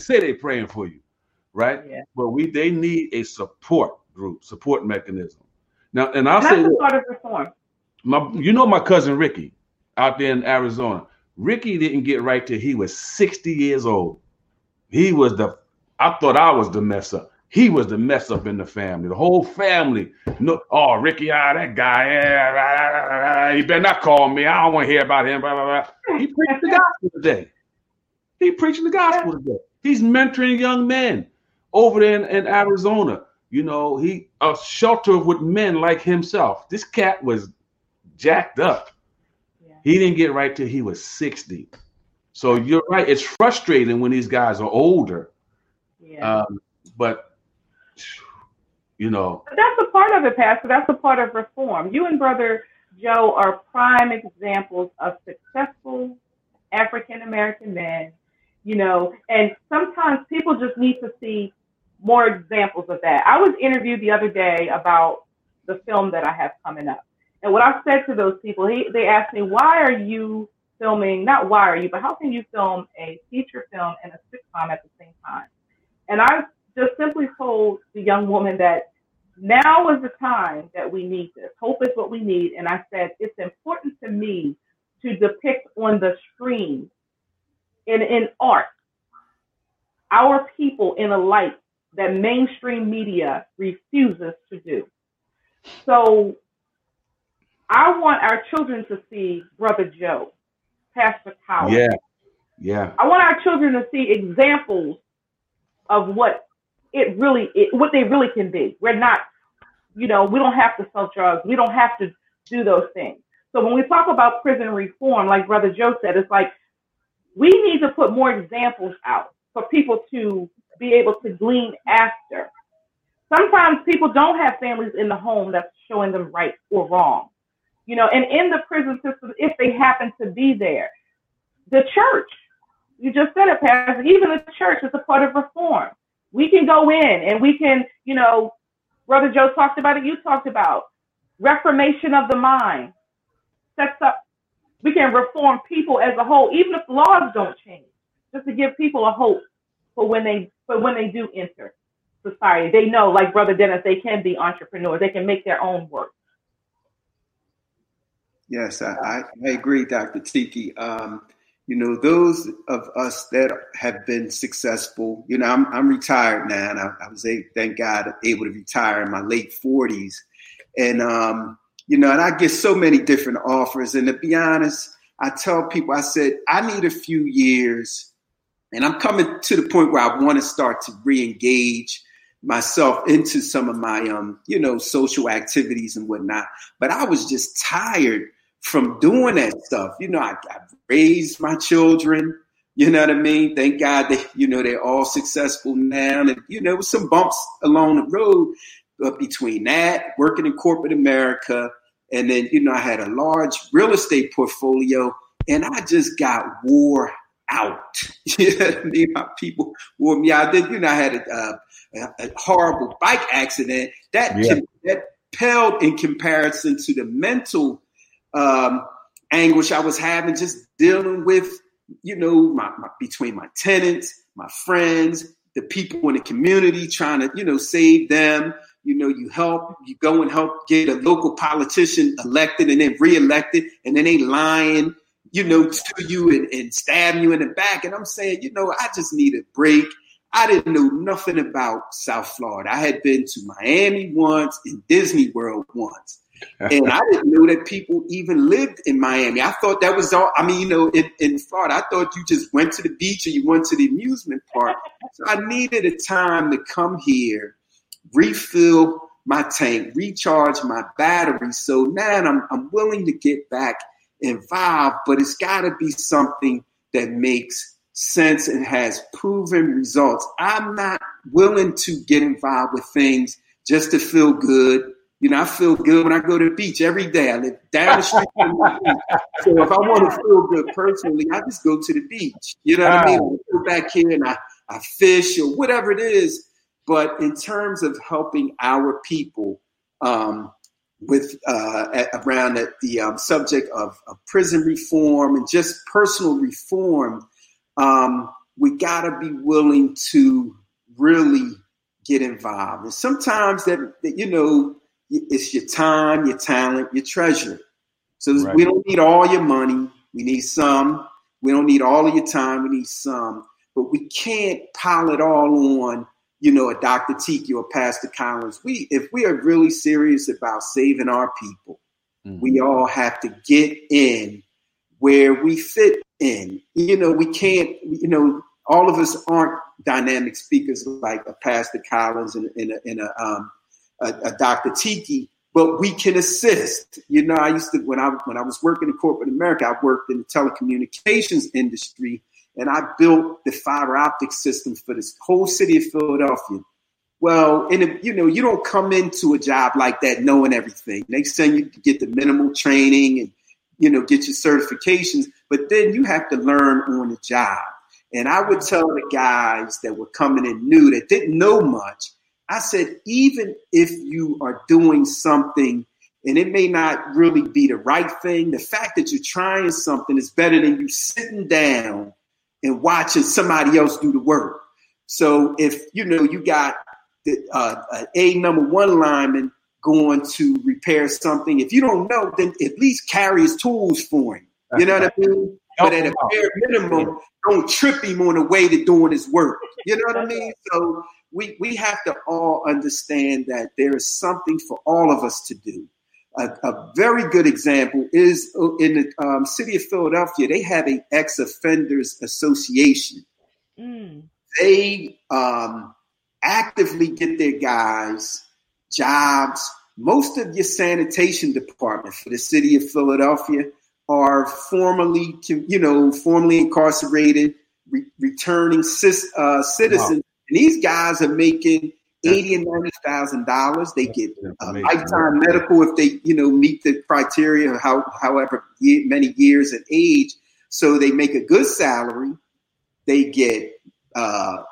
say they praying for you. right? Yeah. But we they need a support group, support mechanism. Now, and I'll say part of reform. my you know my cousin Ricky out there in Arizona. Ricky didn't get right till he was 60 years old. He was the I thought I was the mess up. He was the mess up in the family. The whole family. No, oh Ricky, ah, that guy. Rah, he better not call me. I don't want to hear about him. Blah, blah, blah. He preached the gospel today. He preaching the gospel today. He's mentoring young men over there in, in Arizona. You know, he a shelter with men like himself. This cat was jacked up. Yeah. He didn't get right till he was 60. So you're right. It's frustrating when these guys are older. Yeah. Um, but you know, But that's a part of it, Pastor. That's a part of reform. You and Brother Joe are prime examples of successful African American men, you know, and sometimes people just need to see more examples of that. I was interviewed the other day about the film that I have coming up. And what I said to those people, he, they asked me, why are you filming, not why are you, but how can you film a feature film and a sitcom at the same time? And I just simply told the young woman that now is the time that we need this. Hope is what we need. And I said, it's important to me to depict on the screen in, in art our people in a light that mainstream media refuses to do. So I want our children to see Brother Joe, Pastor Collins. yeah, yeah, I want our children to see examples of what it really, it, what they really can be. We're not, you know, we don't have to sell drugs. We don't have to do those things. So when we talk about prison reform, like Brother Joe said, it's like we need to put more examples out for people to be able to glean after. Sometimes people don't have families in the home that's showing them right or wrong. You know, and in the prison system, if they happen to be there, the church, you just said it, Pastor, even the church is a part of reform. We can go in and we can, you know, Brother Joe talked about it, you talked about reformation of the mind. Sets up, we can reform people as a whole, even if laws don't change, just to give people a hope for when they for when they do enter society. They know, like Brother Dennis, they can be entrepreneurs. They can make their own work. Yes, I, I, agree, Dr. Tiki. Um, you know, those of us that have been successful, you know, I'm, I'm retired now, and I, I was, thank God, able to retire in my late 40s. And, um, you know, and I get so many different offers. And to be honest, I tell people, I said, I need a few years, and I'm coming to the point where I want to start to re engage myself into some of my, um, you know, social activities and whatnot. But I was just tired from doing that stuff. You know, I, I raised my children. You know what I mean? Thank God that you know they're all successful now, and you know, some bumps along the road. But between that, working in corporate America, and then you know, I had a large real estate portfolio, and I just got wore out. you know what I mean? My people wore me out. Then you know, I had a, uh, a, a horrible bike accident that Yeah. that paled in comparison to the mental um, anguish I was having just dealing with, you know, my, my between my tenants, my friends, the people in the community, trying to, you know, save them. You know, you help, you go and help get a local politician elected and then reelected, and then they lying, you know, to you and, and stab you in the back. And I'm saying, you know, I just need a break. I didn't know nothing about South Florida. I had been to Miami once and Disney World once and I didn't know that people even lived in Miami. I thought that was all. I mean, you know, in, in Florida, I thought you just went to the beach or you went to the amusement park. So I needed a time to come here, refill my tank, recharge my battery. So now I'm, I'm willing to get back involved, but it's got to be something that makes sense and has proven results. I'm not willing to get involved with things just to feel good. You know, I feel good when I go to the beach every day. I live down the street from the beach. So if I want to feel good personally, I just go to the beach. You know what I mean? Ah. I go back here and I, I fish or whatever it is. But in terms of helping our people um, with uh, at, around the, the um, subject of, of prison reform and just personal reform, um, we got to be willing to really get involved. And sometimes that, that you know, it's your time, your talent, your treasure. So right. we don't need all your money. We need some. We don't need all of your time. We need some. But we can't pile it all on, you know, a Dr. Tiki or Pastor Collins. We, if we are really serious about saving our people, mm-hmm. we all have to get in where we fit in. You know, we can't, you know, all of us aren't dynamic speakers like a Pastor Collins and, and, a, and a, um, a, a Dr. Tiki, but we can assist. You know, I used to when I when I was working in corporate America, I worked in the telecommunications industry, and I built the fiber optic systems for this whole city of Philadelphia. Well, and you know, you don't come into a job like that knowing everything. They send you to get the minimal training and you know get your certifications, but then you have to learn on the job. And I would tell the guys that were coming in new that didn't know much, I said, even if you are doing something and it may not really be the right thing, the fact that you're trying something is better than you sitting down and watching somebody else do the work. So if you know you got the, uh, a number one lineman going to repair something, if you don't know, then at least carry his tools for him. You know what I mean? But at a bare minimum, don't trip him on the way to doing his work. You know what I mean? So we, we have to all understand that there is something for all of us to do. A, a very good example is uh, in the um, city of Philadelphia, they have an ex offenders association. Mm. They um, actively get their guys jobs. Most of your sanitation department for the city of Philadelphia are formerly, you know, formerly incarcerated, re- returning uh, citizens wow. And these guys are making eighty and ninety thousand dollars. They get uh, lifetime medical if they, you know, meet the criteria. How, however many years and age, so they make a good salary. They get uh,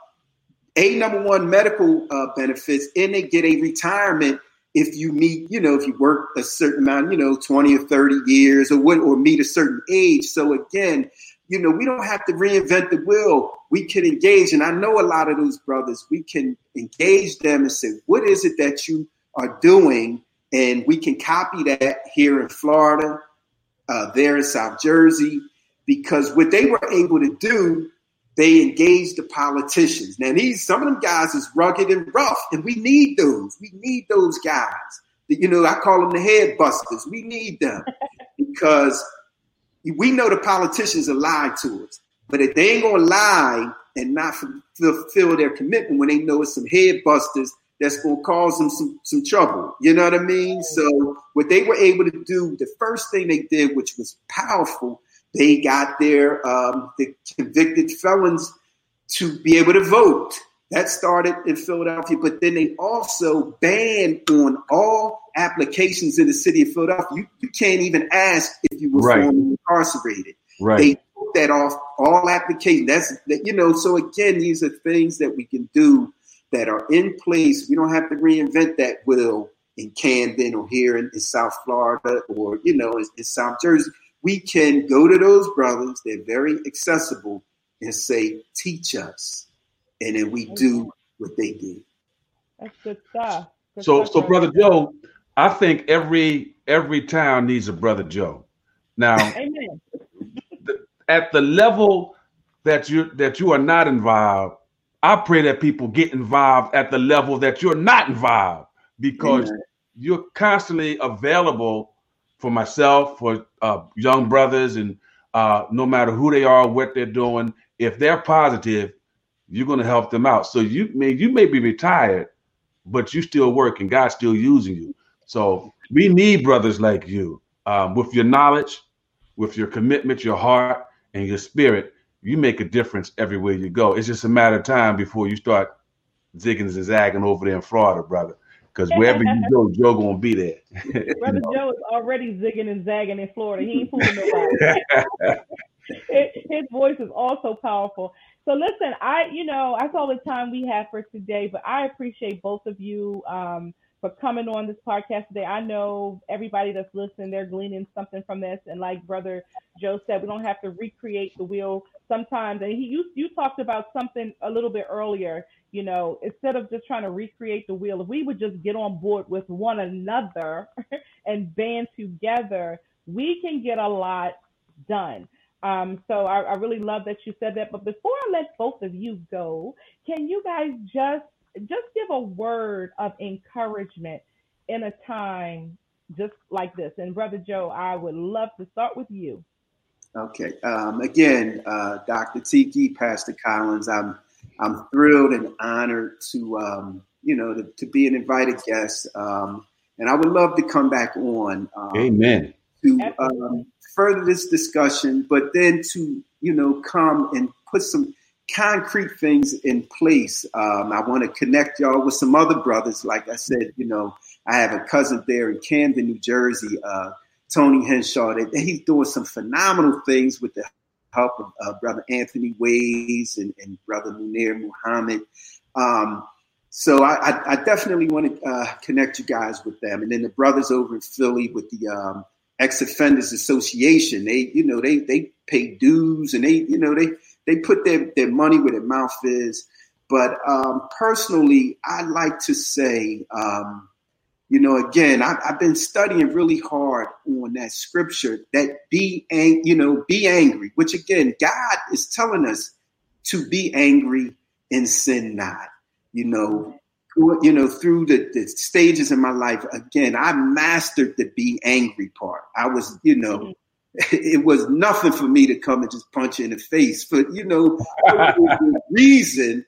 a number one medical uh, benefits, and they get a retirement if you meet, you know, if you work a certain amount, you know, twenty or thirty years, or what, or meet a certain age. So again, you know, we don't have to reinvent the wheel. We can engage. And I know a lot of those brothers, we can engage them and say, what is it that you are doing? And we can copy that here in Florida, uh, there in South Jersey, because what they were able to do, they engaged the politicians. Now, these some of them guys is rugged and rough, and we need those. We need those guys. You know, I call them the head busters. We need them because we know the politicians are lying to us, but if they ain't gonna lie and not fulfill their commitment when they know it's some head busters that's gonna cause them some, some trouble. You know what I mean? So what they were able to do, the first thing they did, which was powerful, they got their um, the convicted felons to be able to vote. That started in Philadelphia, but then they also banned on all applications in the city of Philadelphia. You, you can't even ask if you were right. formerly incarcerated. Right. They took that off all applications. That's that, you know. So again, these are things that we can do that are in place. We don't have to reinvent that wheel in Camden or here in, in South Florida or you know in, in South Jersey. We can go to those brothers. They're very accessible and say, "Teach us." and then we do what they did. That's good stuff. Good so, stuff, so brother Joe, I think every every town needs a brother Joe. Now, Amen. at the level that you that you are not involved, I pray that people get involved at the level that you're not involved because Amen. you're constantly available for myself, for uh, young brothers, and uh, no matter who they are, what they're doing. If they're positive, you're going to help them out. So you may you may be retired, but you still work and God's still using you. So we need brothers like you um, with your knowledge, with your commitment, your heart, and your spirit. You make a difference everywhere you go. It's just a matter of time before you start zigging and zagging over there in Florida, brother. Because wherever you go, Joe gonna be there. Brother know? Joe is already zigging and zagging in Florida. He ain't fooling nobody. his voice is also powerful. So listen, I you know that's all the time we have for today, but I appreciate both of you um, for coming on this podcast today. I know everybody that's listening, they're gleaning something from this. And like Brother Joe said, we don't have to recreate the wheel sometimes. And he you you talked about something a little bit earlier. You know, instead of just trying to recreate the wheel, if we would just get on board with one another and band together, we can get a lot done. Um, so I, I really love that you said that. But before I let both of you go, can you guys just just give a word of encouragement in a time just like this? And Brother Joe, I would love to start with you. Okay. Um, again, uh, Dr. Tiki, Pastor Collins, I'm I'm thrilled and honored to um, you know to, to, be an invited guest, um, and I would love to come back on. Um, Amen. To um, further this discussion, but then to you know come and put some concrete things in place. Um, I want to connect y'all with some other brothers. Like I said, you know, I have a cousin there in Camden, New Jersey, uh, Tony Henshaw. That he's doing some phenomenal things with the help of uh, brother Anthony Ways and, and brother Munir Muhammad. Um, so I, I, definitely want to uh, connect you guys with them, and then the brothers over in Philly with the um, Ex Offenders Association. They, you know, they they pay dues and they, you know, they they put their, their money where their mouth is. But um, personally, I like to say, um, you know, again, I, have been studying really hard on that scripture that be, ang- you know, be angry, which again, God is telling us to be angry and sin not. You know, you know, through the, the stages in my life, again, I mastered the be angry part. I was, you know, mm-hmm it was nothing for me to come and just punch you in the face. But you know, reason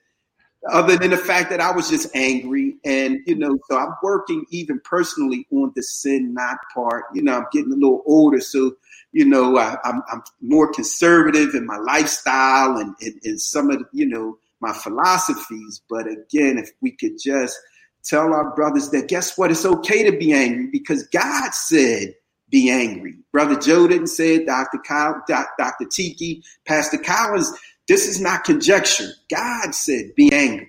other than the fact that I was just angry, and you know, so I'm working even personally on the sin not part. You know, I'm getting a little older, so you know, I, am I'm, I'm more conservative in my lifestyle and, and, and some of the, you know my philosophies. But again, if we could just tell our brothers that guess what, it's okay to be angry because God said be angry. Brother Joe didn't say it, Dr. Kyle, Dr. Tiki, Pastor Collins. This is not conjecture. God said, be angry.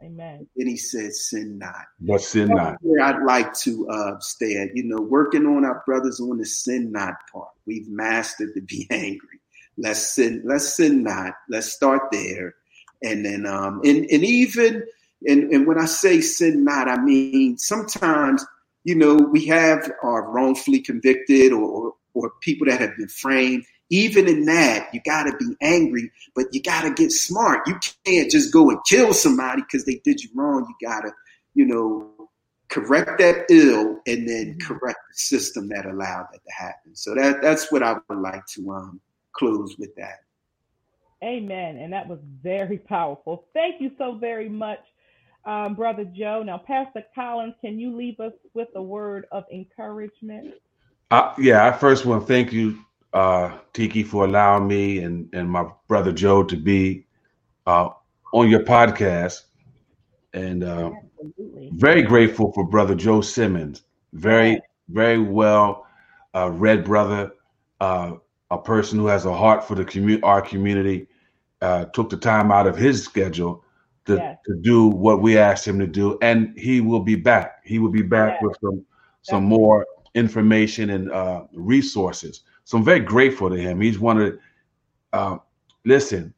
Amen. And he said, sin not. But sin not. I'd like to uh, stay at, you know, working on our brothers on the sin not part. We've mastered to be angry. Let's sin, let's sin not. Let's start there. And then, um, and, and even, and, and when I say sin not, I mean, sometimes you know, we have are wrongfully convicted or, or, or people that have been framed. Even in that, you got to be angry, but you got to get smart. You can't just go and kill somebody because they did you wrong. You got to, you know, correct that ill and then mm-hmm. correct the system that allowed that to happen. So that that's what I would like to um, close with that. Amen. And that was very powerful. Thank you so very much um, Brother Joe. Now, Pastor Collins, can you leave us with a word of encouragement? Uh, yeah, I first want to thank you, uh, Tiki, for allowing me and, and my brother Joe to be uh, on your podcast. And uh, very grateful for Brother Joe Simmons. Very, very well uh, read brother, uh, a person who has a heart for the commu- our community. Uh, took the time out of his schedule to, yes. to do what we asked him to do, and he will be back. He will be back yes. with some some more information and uh, resources. So I'm very grateful to him. He's one of uh, listen.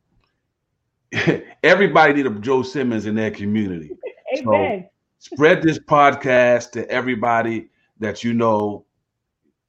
everybody need a Joe Simmons in their community. Amen. So spread this podcast to everybody that you know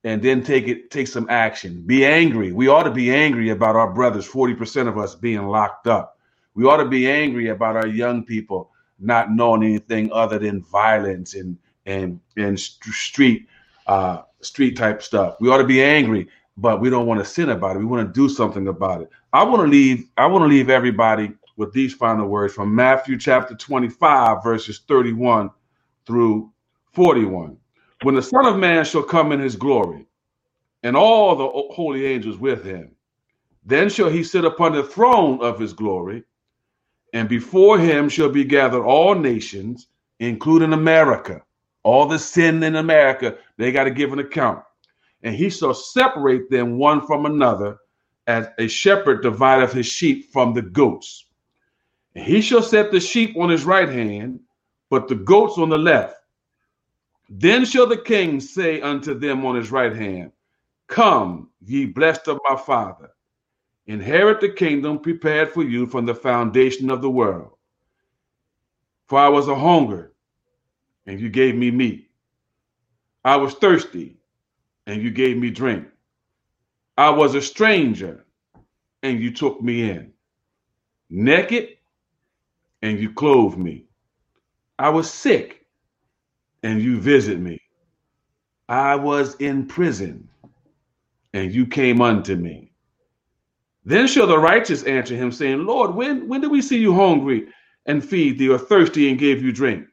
and then take it take some action be angry we ought to be angry about our brothers 40% of us being locked up we ought to be angry about our young people not knowing anything other than violence and and and street uh, street type stuff. We ought to be angry, but we don't want to sin about it. We want to do something about it. I want to leave. I want to leave everybody with these final words from Matthew chapter 25, verses 31 through 41. When the Son of Man shall come in his glory, and all the holy angels with him, then shall he sit upon the throne of his glory and before him shall be gathered all nations, including America. All the sin in America, they got to give an account. And he shall separate them one from another, as a shepherd divideth his sheep from the goats. And he shall set the sheep on his right hand, but the goats on the left. Then shall the king say unto them on his right hand, Come, ye blessed of my father, inherit the kingdom prepared for you from the foundation of the world. For I was a hunger, and you gave me meat. I was thirsty, and you gave me drink. I was a stranger, and you took me in. Naked, and you clothed me. I was sick, and you visit me. I was in prison, and you came unto me. Then shall the righteous answer him, saying, Lord, when, when did we see you hungry and feed thee, or thirsty and gave you drink?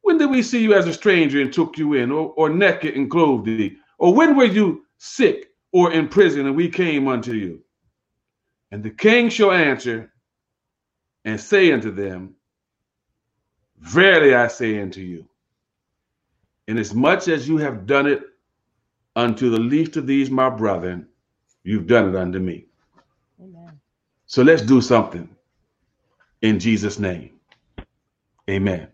When did we see you as a stranger and took you in, or, or naked and clothed thee? Or when were you sick or in prison and we came unto you? And the king shall answer and say unto them, Verily I say unto you, inasmuch as you have done it unto the least of these, my brethren, you've done it unto me. Amen. So let's do something in Jesus' name. Amen.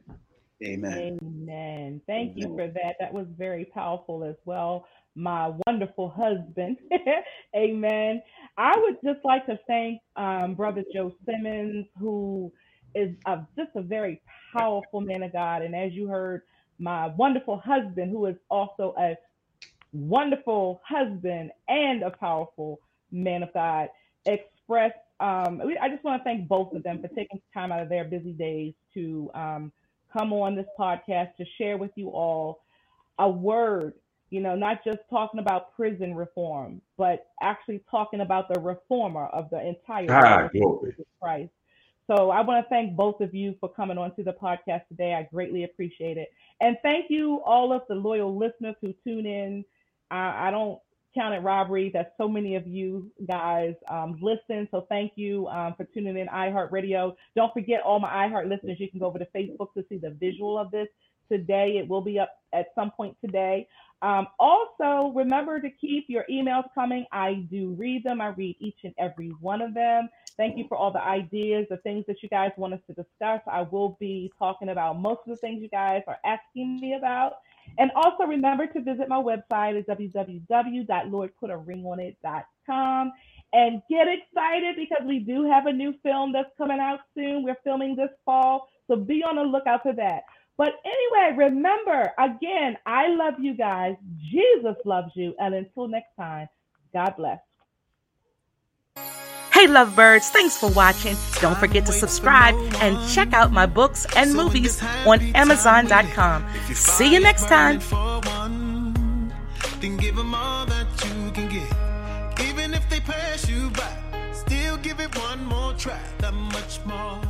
Amen. Amen. Thank Amen. you for that. That was very powerful as well. My wonderful husband. Amen. I would just like to thank um, Brother Joe Simmons, who is a, just a very powerful man of God. And as you heard, my wonderful husband, who is also a wonderful husband and a powerful man of God, express. Um, I just want to thank both of them for taking time out of their busy days to um, come on this podcast to share with you all a word, you know, not just talking about prison reform, but actually talking about the reformer of the entire ah, Jesus Christ. So I want to thank both of you for coming on to the podcast today. I greatly appreciate it. And thank you all of the loyal listeners who tune in. I, I don't count it robbery that so many of you guys um, listen. So thank you um, for tuning in iHeartRadio. Don't forget all my iHeart listeners, you can go over to Facebook to see the visual of this today. It will be up at some point today. Um, also, remember to keep your emails coming. I do read them. I read each and every one of them. Thank you for all the ideas, the things that you guys want us to discuss. I will be talking about most of the things you guys are asking me about. And also remember to visit my website at www.lordputaringonit.com and get excited because we do have a new film that's coming out soon. We're filming this fall, so be on the lookout for that. But anyway, remember again, I love you guys. Jesus loves you. And until next time, God bless. Hey, lovebirds, thanks for watching. Don't forget to subscribe and check out my books and movies on Amazon.com. See you next time. Then give them all that you can get. Even if they pass you by, still give it one more try. That much more.